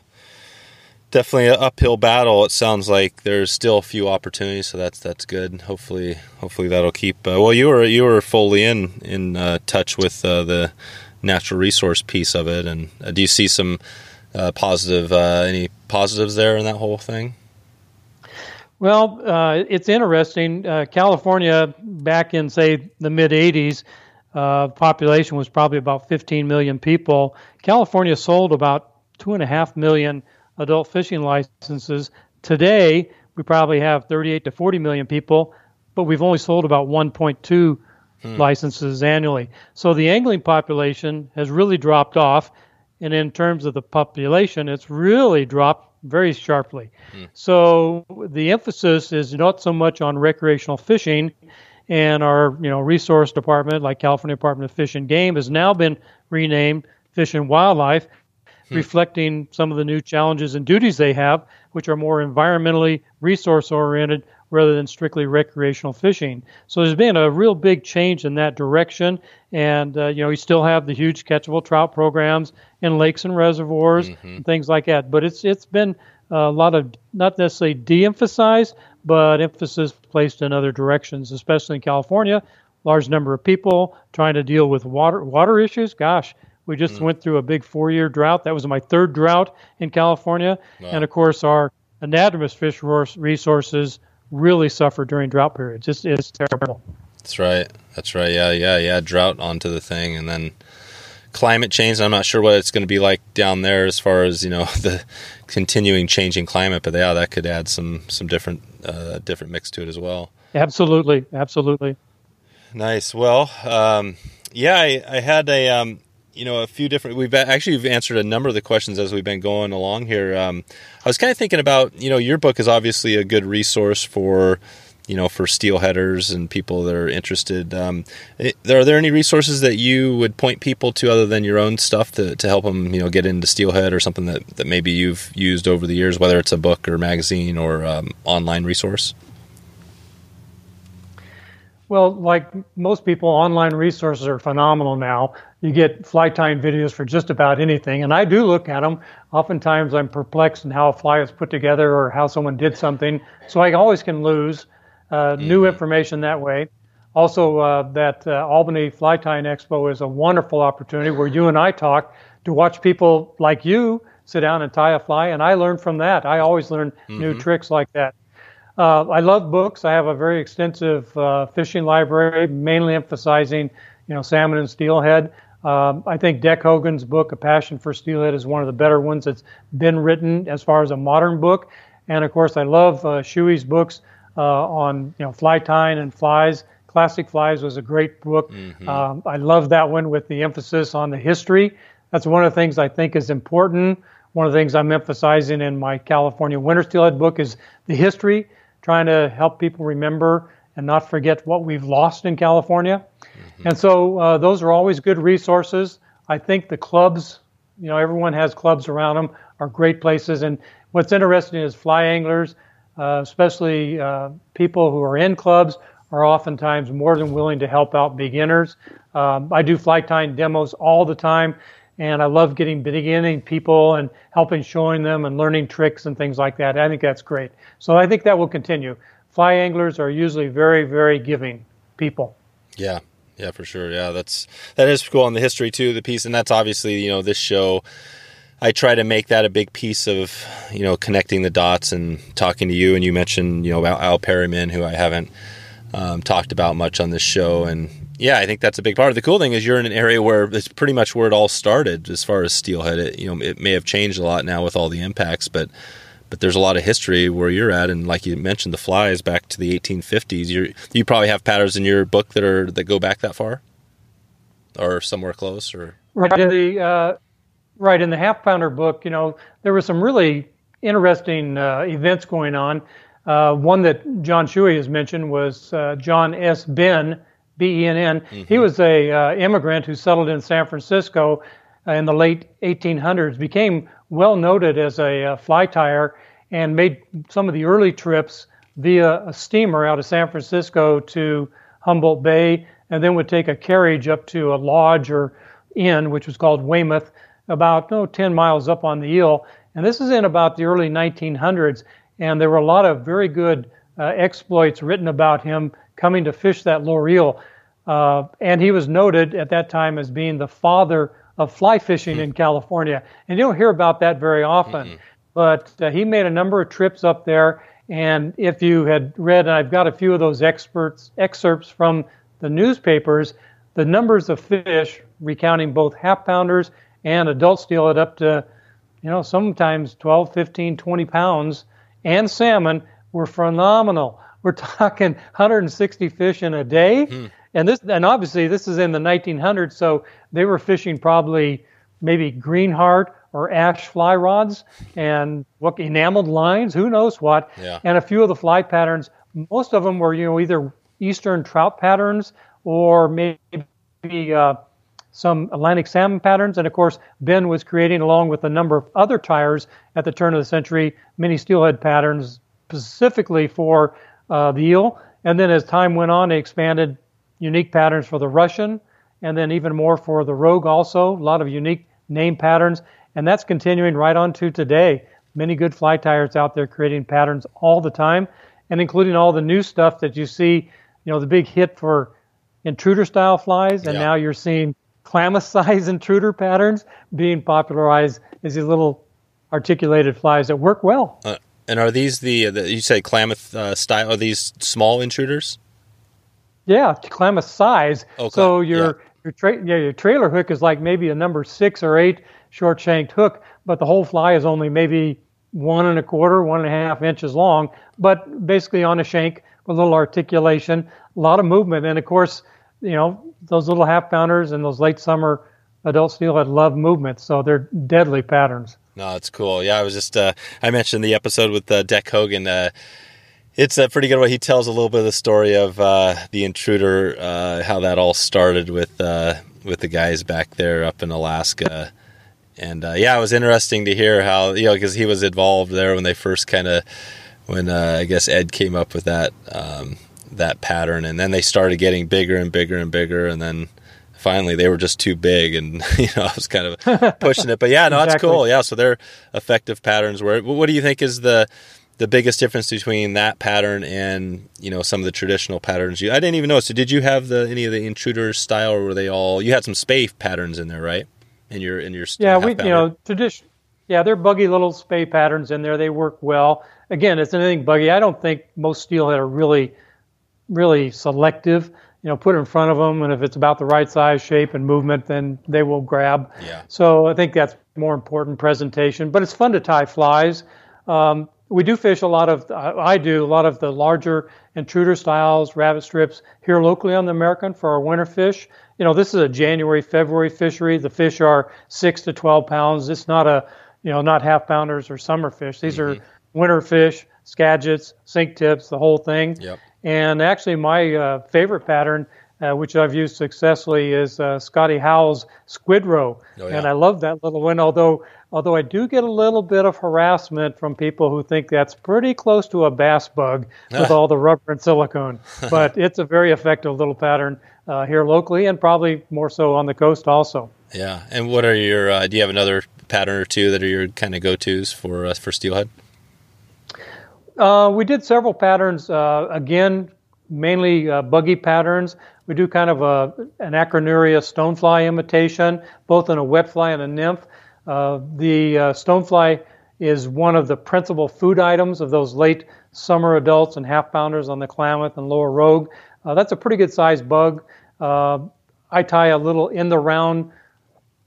definitely an uphill battle. It sounds like there's still a few opportunities, so that's that's good. Hopefully, hopefully that'll keep. Uh, well, you were you were fully in in uh, touch with uh, the natural resource piece of it, and uh, do you see some uh, positive uh, any positives there in that whole thing? Well, uh, it's interesting. Uh, California, back in say the mid '80s, uh, population was probably about 15 million people. California sold about two and a half million adult fishing licenses. Today, we probably have 38 to 40 million people, but we've only sold about 1.2 hmm. licenses annually. So the angling population has really dropped off, and in terms of the population, it's really dropped very sharply. Mm. So the emphasis is not so much on recreational fishing, and our you know resource department, like California Department of Fish and Game, has now been renamed Fish and Wildlife, hmm. reflecting some of the new challenges and duties they have, which are more environmentally resource oriented rather than strictly recreational fishing. So there's been a real big change in that direction. And, uh, you know, you still have the huge catchable trout programs in lakes and reservoirs mm-hmm. and things like that. But it's it's been a lot of not necessarily de-emphasized, but emphasis placed in other directions, especially in California. Large number of people trying to deal with water water issues. Gosh, we just mm. went through a big four-year drought. That was my third drought in California, wow. and of course our anadromous fish resources really suffer during drought periods. It's, it's terrible. That's right. That's right. Yeah, yeah, yeah. Drought onto the thing, and then climate change. I'm not sure what it's going to be like down there as far as you know the continuing changing climate, but yeah, that could add some some different uh, different mix to it as well. Absolutely, absolutely. Nice. Well, um, yeah, I, I had a um, you know a few different we've actually we've answered a number of the questions as we've been going along here. Um, i was kind of thinking about you know your book is obviously a good resource for you know for steelheaders and people that are interested. Um, are there any resources that you would point people to other than your own stuff to, to help them you know get into steelhead or something that, that maybe you've used over the years whether it's a book or magazine or um, online resource? Well, like most people, online resources are phenomenal now. You get fly tying videos for just about anything, and I do look at them. Oftentimes, I'm perplexed in how a fly is put together or how someone did something, so I always can lose uh, mm-hmm. new information that way. Also, uh, that uh, Albany Fly Tying Expo is a wonderful opportunity where you and I talk to watch people like you sit down and tie a fly, and I learn from that. I always learn mm-hmm. new tricks like that. Uh, I love books. I have a very extensive uh, fishing library, mainly emphasizing, you know, salmon and steelhead. Um, I think Dec Hogan's book, A Passion for Steelhead, is one of the better ones that's been written as far as a modern book. And of course, I love uh, Shewey's books uh, on, you know, fly tying and flies. Classic Flies was a great book. Mm-hmm. Um, I love that one with the emphasis on the history. That's one of the things I think is important. One of the things I'm emphasizing in my California Winter Steelhead book is the history trying to help people remember and not forget what we've lost in California. Mm-hmm. And so uh, those are always good resources. I think the clubs, you know, everyone has clubs around them, are great places. And what's interesting is fly anglers, uh, especially uh, people who are in clubs, are oftentimes more than willing to help out beginners. Um, I do fly tying demos all the time, and I love getting beginning people and helping showing them and learning tricks and things like that. I think that's great. So I think that will continue. Fly anglers are usually very, very giving people. Yeah, yeah, for sure. Yeah, that's that is cool on the history too, the piece, and that's obviously you know this show. I try to make that a big piece of you know connecting the dots and talking to you. And you mentioned you know about Al Periman, who I haven't um, talked about much on this show, and yeah, I think that's a big part. Of The cool thing is you're in an area where it's pretty much where it all started as far as steelhead. It, you know, it may have changed a lot now with all the impacts, but but there's a lot of history where you're at, and like you mentioned, the flies back to the 1850s. You you probably have patterns in your book that are that go back that far, or somewhere close, or right in the uh, right in the half pounder book. You know, there were some really interesting uh, events going on. Uh, one that John Shewey has mentioned was uh, John S. Benn B-E-N-N. Mm-hmm. He was a uh, immigrant who settled in San Francisco in the late 1800s, became well noted as a uh, fly tyer, and made some of the early trips via a steamer out of San Francisco to Humboldt Bay, and then would take a carriage up to a lodge or inn, which was called Weymouth, about oh, 10 miles up on the Eel. And this is in about the early 1900s, and there were a lot of very good uh, exploits written about him coming to fish that lower eel. Uh, and he was noted at that time as being the father of fly fishing mm in California. And you don't hear about that very often. Mm-hmm. But uh, he made a number of trips up there. And if you had read, and I've got a few of those experts excerpts from the newspapers, the numbers of fish recounting both half pounders and adult steelhead up to, you know, sometimes 12, 15, 20 pounds, and salmon were phenomenal. We're talking 160 fish in a day. Mm. And this, and obviously this is in the 1900s, so they were fishing probably maybe greenheart or ash fly rods and what enameled lines, who knows what. Yeah. And a few of the fly patterns, most of them were you know either eastern trout patterns or maybe uh, some Atlantic salmon patterns. And of course, Benn was creating, along with a number of other tyers at the turn of the century, many steelhead patterns specifically for uh, the eel. And then as time went on, they expanded unique patterns for the Russian, and then even more for the Rogue also. A lot of unique name patterns, and that's continuing right on to today. Many good fly tyers out there creating patterns all the time, and including all the new stuff that you see. You know, the big hit for intruder style flies, and yeah. now you're seeing Klamath size intruder patterns being popularized as these little articulated flies that work well. Uh, and are these the, the you say Klamath uh, style? Are these small intruders? Yeah, Klamath size. Okay. So your yeah. your tra- yeah your trailer hook is like maybe a number six or eight short shanked hook, but the whole fly is only maybe one and a quarter, one and a half inches long, but basically on a shank with a little articulation, a lot of movement, and of course, you know those little half pounders and those late summer adult steelhead love movement, so they're deadly patterns. No, it's cool. Yeah, I was just uh, I mentioned the episode with uh, Dec Hogan. Uh, it's a pretty good one. He tells a little bit of the story of uh, the intruder, uh, how that all started with uh, with the guys back there up in Alaska. And yeah, it was interesting to hear how you know because he was involved there when they first kind of when I guess Ed came up with that um, that pattern, and then they started getting bigger and bigger and bigger, and then finally they were just too big and you know I was kind of pushing it but yeah no exactly. that's cool yeah so they're effective patterns where what do you think is the the biggest difference between that pattern and you know some of the traditional patterns you I didn't even know so did you have the any of the intruder style or were they all you had some Spey patterns in there right in your in your yeah we you know tradition yeah they're buggy little Spey patterns in there they work well again it's anything buggy I don't think most steelhead are really really selective you know, put it in front of them, and if it's about the right size, shape, and movement, then they will grab. Yeah. So I think that's more important presentation. But it's fun to tie flies. Um, we do fish a lot of, I do a lot of the larger intruder styles, rabbit strips here locally on the American for our winter fish. You know, this is a January, February fishery. The fish are six to 12 pounds. It's not a, you know, not half pounders or summer fish. These mm-hmm. are winter fish, skagits, sink tips, the whole thing. Yep. And actually, my uh, favorite pattern, uh, which I've used successfully, is uh, Scotty Howell's Squid Rowe. Oh, yeah. And I love that little one, although although I do get a little bit of harassment from people who think that's pretty close to a bass bug with all the rubber and silicone. But it's a very effective little pattern uh, here locally, and probably more so on the coast also. Yeah. And what are your? Uh, do you have another pattern or two that are your kind of go tos for uh, for steelhead? Uh, we did several patterns. Uh, again, mainly uh, buggy patterns. We do kind of a, an Acroneuria stonefly imitation, both in a wet fly and a nymph. Uh, the uh, stonefly is one of the principal food items of those late summer adults and half pounders on the Klamath and lower Rogue. Uh, that's a pretty good sized bug. I tie a little in the round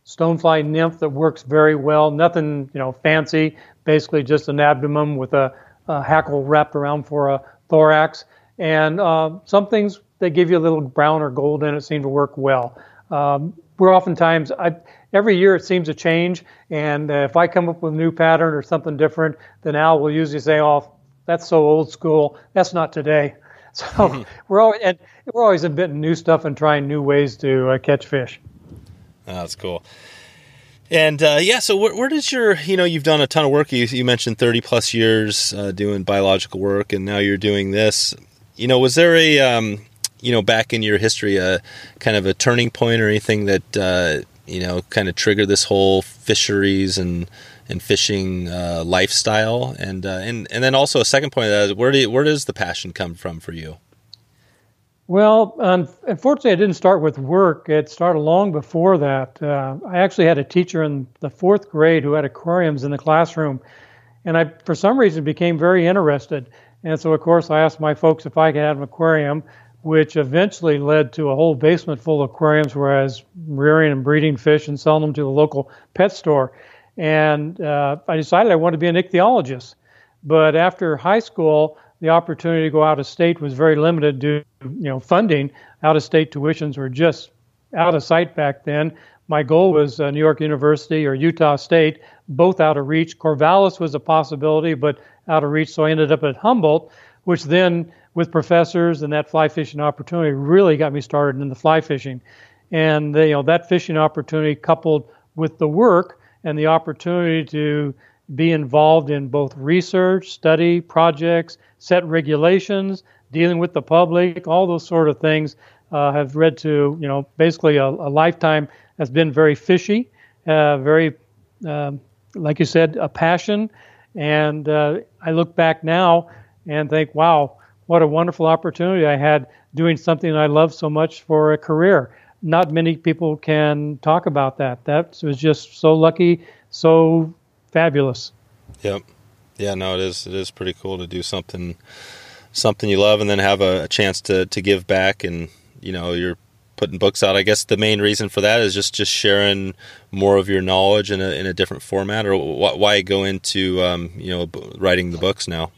stonefly nymph that works very well. Nothing, you know, fancy. Basically, just an abdomen with a uh, hackle wrapped around for a thorax. And uh, some things they give you a little brown or gold in it seem to work well. Um, we're oftentimes I, every year it seems to change, and uh, if I come up with a new pattern or something different, then Al will usually say, "Oh, that's so old school. That's not today." So we're always and we're always inventing new stuff and trying new ways to uh, catch fish. Oh, that's cool. And uh, yeah, so where, where, does your, you know, you've done a ton of work. You, you mentioned 30 plus years uh, doing biological work, and now you're doing this. You know, was there a, um, you know, back in your history, a kind of a turning point or anything that, uh, you know, kind of triggered this whole fisheries and and fishing uh, lifestyle? And uh, and and then also a second point is where do you, where does the passion come from for you? Well, unfortunately, I didn't start with work. It started long before that. Uh, I actually had a teacher in the fourth grade who had aquariums in the classroom, and I, for some reason, became very interested. And so, of course, I asked my folks if I could have an aquarium, which eventually led to a whole basement full of aquariums where I was rearing and breeding fish and selling them to the local pet store. And uh, I decided I wanted to be an ichthyologist. But after high school, the opportunity to go out of state was very limited due to you know funding. Out of state tuitions were just out of sight back then. My goal was uh, New York University or Utah State, both out of reach. Corvallis was a possibility, but out of reach. So I ended up at Humboldt, which then, with professors and that fly fishing opportunity, really got me started in the fly fishing. And you know that fishing opportunity coupled with the work and the opportunity to be involved in both research, study, projects, set regulations, dealing with the public, all those sort of things uh, have led to, you know, basically a, a lifetime has been very fishy, uh, very, um, like you said, a passion. And uh, I look back now and think, wow, what a wonderful opportunity I had doing something I love so much for a career. Not many people can talk about that. That was just so lucky, so fabulous. Yep. Yeah, no, it is. It is pretty cool to do something, something you love, and then have a, a chance to to give back. And you know, you're putting books out. I guess the main reason for that is just just sharing more of your knowledge in a in a different format, or why go into um, you know writing the books now.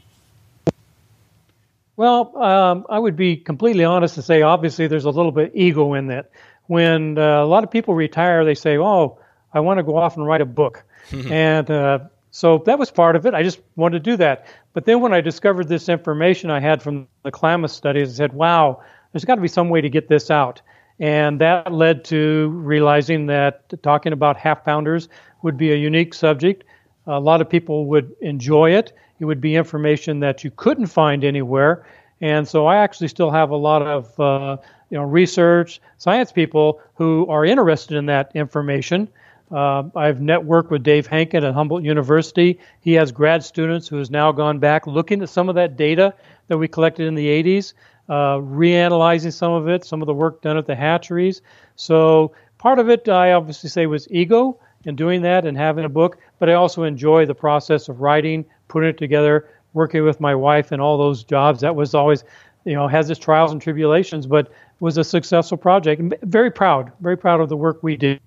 Well, um, I would be completely honest and say, obviously, there's a little bit ego in that. When uh, a lot of people retire, they say, "Oh, I want to go off and write a book," and uh, so that was part of it. I just wanted to do that. But then when I discovered this information I had from the Klamath studies, I said, "Wow, there's got to be some way to get this out." And that led to realizing that talking about half pounders would be a unique subject. A lot of people would enjoy it it would be information that you couldn't find anywhere. And so I actually still have a lot of uh, you know research science people who are interested in that information. Uh, I've networked with Dave Hankin at Humboldt University. He has grad students who has now gone back looking at some of that data that we collected in the 80s, uh, reanalyzing some of it, some of the work done at the hatcheries. So part of it, I obviously say, was ego in doing that and having a book, but I also enjoy the process of writing, putting it together, working with my wife and all those jobs. That was always, you know, has its trials and tribulations, but was a successful project. Very proud, very proud of the work we did.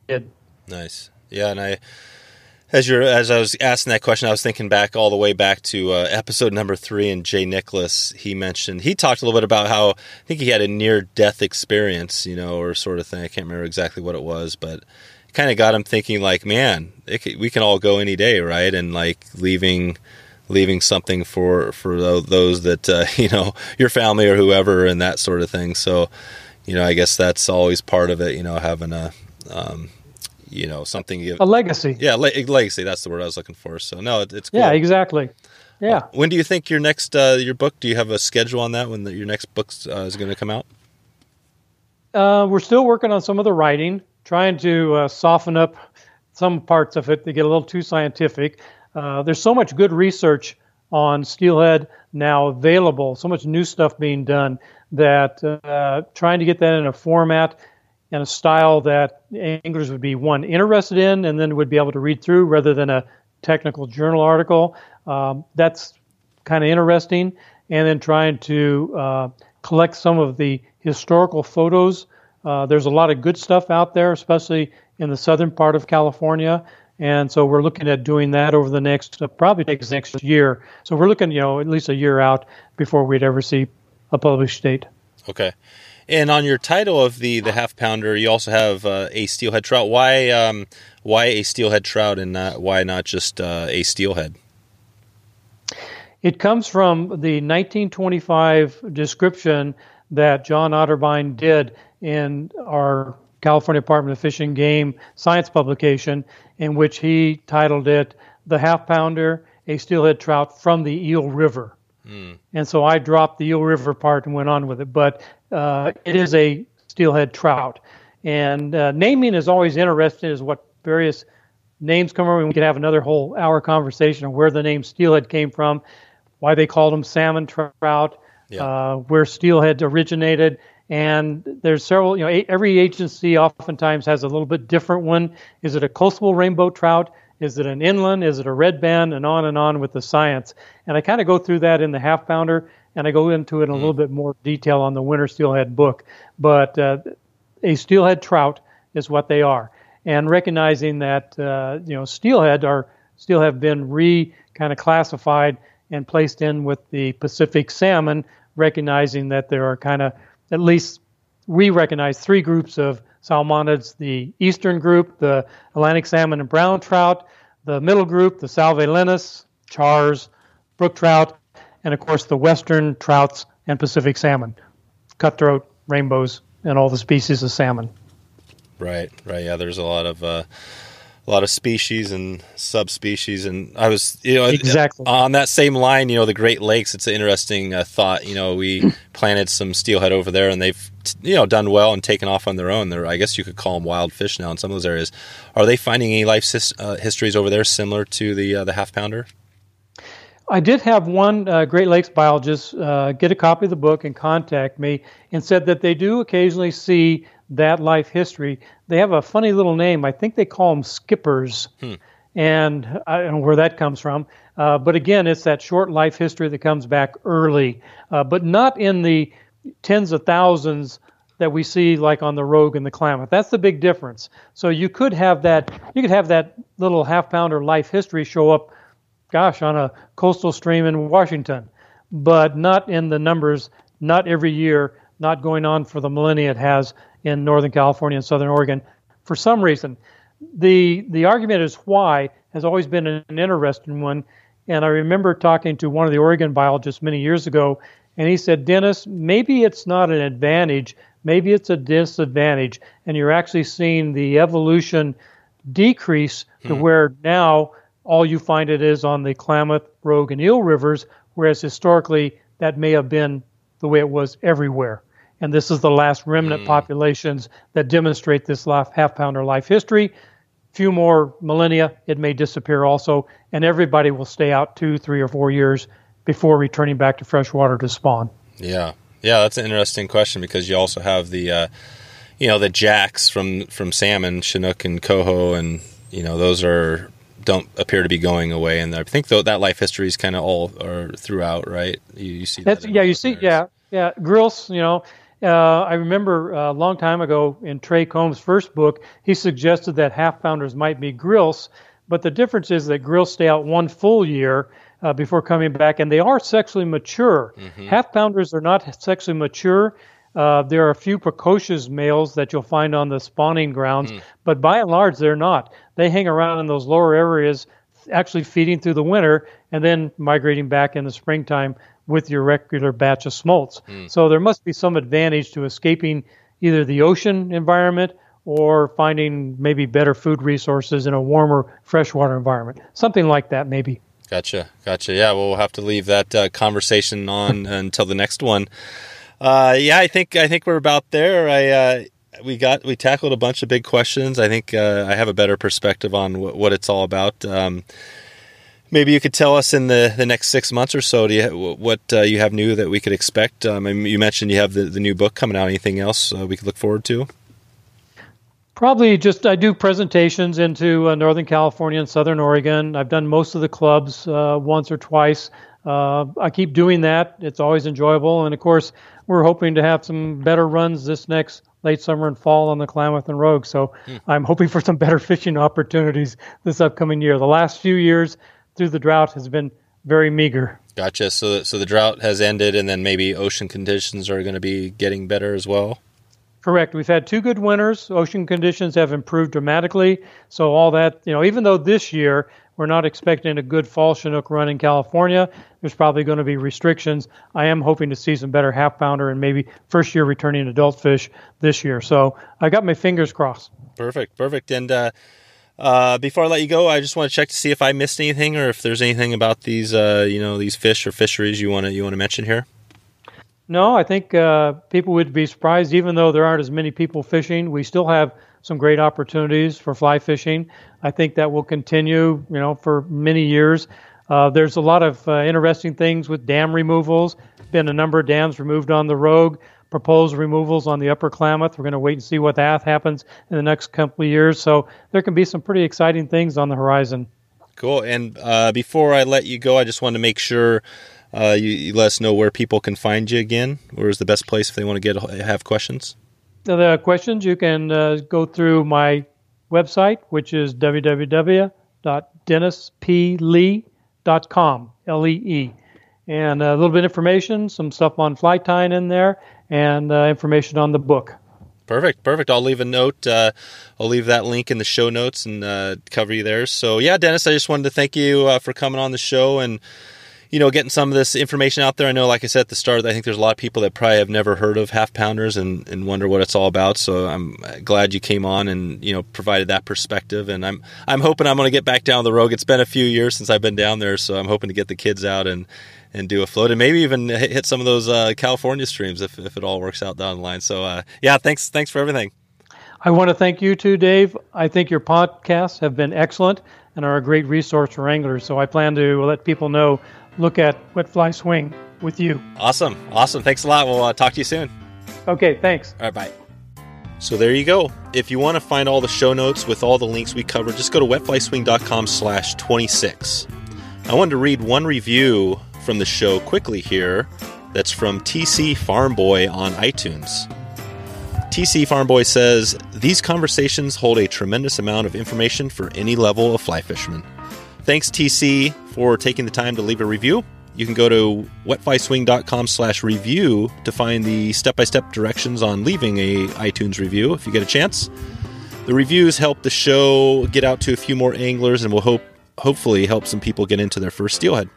Nice. Yeah, and I as you're as I was asking that question, I was thinking back all the way back to uh, episode number three, and Jay Nicholas. He mentioned he talked a little bit about how I think he had a near death experience, you know, or sort of thing. I can't remember exactly what it was, but kind of got him thinking like, man, could, we can all go any day, right? And like leaving leaving something for for those that uh, you know your family or whoever and that sort of thing. So, you know, I guess that's always part of it. You know, having a um, you know something you, a legacy. Yeah, le- legacy. That's the word I was looking for. So no, it, it's cool. yeah, exactly. Yeah. Uh, when do you think your next uh, your book? Do you have a schedule on that when the, your next book uh, is going to come out? Uh, we're still working on some of the writing trying to uh, soften up some parts of it to get a little too scientific. Uh, there's so much good research on steelhead now available, so much new stuff being done that uh, trying to get that in a format and a style that anglers would be one interested in and then would be able to read through rather than a technical journal article. Um, that's kind of interesting. And then trying to uh, collect some of the historical photos uh, there's a lot of good stuff out there, especially in the southern part of California. And so we're looking at doing that over the next, uh, probably takes next year. So we're looking, you know, at least a year out before we'd ever see a published date. Okay. And on your title of the the half pounder, you also have uh, a steelhead trout. Why um, why a steelhead trout and not, why not just uh, a steelhead? It comes from the 1925 description that John Otterbein did in our California Department of Fish and Game science publication, in which he titled it "The Half Pounder: A Steelhead Trout from the Eel River." Mm. And so I dropped the Eel River part and went on with it, but uh, it is a steelhead trout. And uh, naming is always interesting, is what various names come from. We could have another whole hour conversation on where the name steelhead came from, why they called them salmon trout, yeah. uh, where steelhead originated, and there's several. You know, every agency oftentimes has a little bit different one. Is it a coastal rainbow trout? Is it an inland? Is it a red band? And on and on with the science. And I kind of go through that in the half pounder, and I go into it in a mm. little bit more detail on the winter steelhead book. But uh, a steelhead trout is what they are, and recognizing that uh, you know steelhead are still have been re kind of classified and placed in with the Pacific salmon, recognizing that there are kind of at least we recognize three groups of salmonids the eastern group, the Atlantic salmon and brown trout, the middle group, the Salvelinus, chars, brook trout, and of course the western trouts and Pacific salmon, cutthroat, rainbows, and all the species of salmon. Right, right. Yeah, there's a lot of uh, a lot of species and subspecies. And I was, you know, exactly on that same line. You know, the Great Lakes. It's an interesting uh, thought. You know, we planted some steelhead over there, and they've, you know, done well and taken off on their own. They're, I guess you could call them wild fish now in some of those areas. Are they finding any life uh, histories over there similar to the uh, the half pounder? I did have one uh, Great Lakes biologist uh, get a copy of the book and contact me and said that they do occasionally see that life history. They have a funny little name. I think they call them skippers. Hmm. And I don't know where that comes from. Uh, but again, it's that short life history that comes back early, uh, but not in the tens of thousands that we see like on the Rogue and the Klamath. That's the big difference. So you could have that you could have that little half pounder life history show up, gosh, on a coastal stream in Washington, but not in the numbers, not every year, not going on for the millennia it has in Northern California and Southern Oregon for some reason. The the argument is why has always been an interesting one. And I remember talking to one of the Oregon biologists many years ago, and he said, Dennis, maybe it's not an advantage, maybe it's a disadvantage, and you're actually seeing the evolution decrease to hmm. where now all you find it is on the Klamath, Rogue, and Eel rivers, whereas historically that may have been the way it was everywhere and this is the last remnant mm. populations that demonstrate this life, half pounder life history. Few more millennia, it may disappear also, and everybody will stay out two, three, or four years before returning back to freshwater to spawn. Yeah, yeah, that's an interesting question because you also have the, uh, you know, the jacks from from salmon, Chinook and coho, and you know those are don't appear to be going away. And I think though that life history is kind of all or throughout, right? You, you see that. yeah, you see, yeah, yeah. grilse, you know, uh, I remember uh, a long time ago in Trey Combs' first book, he suggested that half pounders might be grilse, but the difference is that grilse stay out one full year uh, before coming back, and they are sexually mature. Mm-hmm. Half pounders are not sexually mature. Uh, there are a few precocious males that you'll find on the spawning grounds, mm. but by and large, they're not. They hang around in those lower areas, actually feeding through the winter and then migrating back in the springtime with your regular batch of smolts. Mm. So there must be some advantage to escaping either the ocean environment or finding maybe better food resources in a warmer freshwater environment. Something like that, maybe. Gotcha, gotcha. Yeah, well, we'll have to leave that uh, conversation on until the next one. Uh, yeah, I think I think we're about there. I uh, we got we tackled a bunch of big questions. I think uh, I have a better perspective on what, what it's all about. Um, maybe you could tell us in the, the next six months or so you, what uh, you have new that we could expect. Um, you mentioned you have the, the new book coming out. Anything else uh, we could look forward to? Probably just I do presentations into uh, Northern California and Southern Oregon. I've done most of the clubs uh, once or twice. Uh, I keep doing that. It's always enjoyable, and of course, we're hoping to have some better runs this next late summer and fall on the Klamath and Rogue. So hmm. I'm hoping for some better fishing opportunities this upcoming year. The last few years through the drought has been very meager. Gotcha. So, so the drought has ended, and then maybe ocean conditions are going to be getting better as well. Correct. We've had two good winters. Ocean conditions have improved dramatically. So all that, you know, even though this year we're not expecting a good fall Chinook run in California, there's probably going to be restrictions. I am hoping to see some better half pounder and maybe first year returning adult fish this year. So I got my fingers crossed. Perfect. Perfect. And uh, uh, before I let you go, I just want to check to see if I missed anything or if there's anything about these, uh, you know, these fish or fisheries you want to you want to mention here. No, I think uh, people would be surprised, even though there aren't as many people fishing. We still have some great opportunities for fly fishing. I think that will continue, you know, for many years. Uh, there's a lot of uh, interesting things with dam removals. Been a number of dams removed on the Rogue proposed removals on the upper Klamath. We're going to wait and see what that happens in the next couple of years. So there can be some pretty exciting things on the horizon. Cool. And uh, before I let you go, I just want to make sure uh, you, you, let us know where people can find you again. Where is the best place if they want to get have questions? The questions you can uh, go through my website, which is www.dennisplee.com, L-E-E. And a little bit of information, some stuff on fly tying in there, and uh, information on the book. Perfect, perfect. I'll leave a note. Uh, I'll leave that link in the show notes and uh, cover you there. So yeah, Dennis, I just wanted to thank you uh, for coming on the show and you know, getting some of this information out there. I know, like I said at the start, I think there's a lot of people that probably have never heard of half pounders and, and wonder what it's all about. So I'm glad you came on and you know provided that perspective. And I'm I'm hoping I'm going to get back down the road. It's been a few years since I've been down there, so I'm hoping to get the kids out and and do a float and maybe even hit some of those uh, California streams if, if it all works out down the line. So uh, yeah, thanks thanks for everything. I want to thank you too, Dave. I think your podcasts have been excellent and are a great resource for anglers. So I plan to let people know look at Wet Fly Swing with you. Awesome. Awesome. Thanks a lot. We'll uh, talk to you soon. Okay, thanks. All right, bye. So there you go. If you want to find all the show notes with all the links we covered, just go to wetflyswing.com slash 26. I wanted to read one review from the show quickly here that's from TC Farm Boy on iTunes. TC Farm Boy says, These conversations hold a tremendous amount of information for any level of fly fisherman. Thanks, TC, for taking the time to leave a review. You can go to wetflyswing.com slash review to find the step-by-step directions on leaving a iTunes review if you get a chance. The reviews help the show get out to a few more anglers and will hope hopefully help some people get into their first steelhead.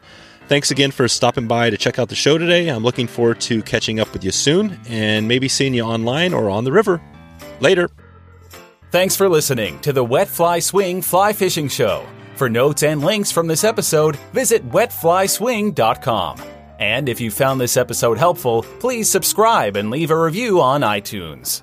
Thanks again for stopping by to check out the show today. I'm looking forward to catching up with you soon and maybe seeing you online or on the river. Later. Thanks for listening to the Wet Fly Swing Fly Fishing Show. For notes and links from this episode, visit wetflyswing.com. And if you found this episode helpful, please subscribe and leave a review on iTunes.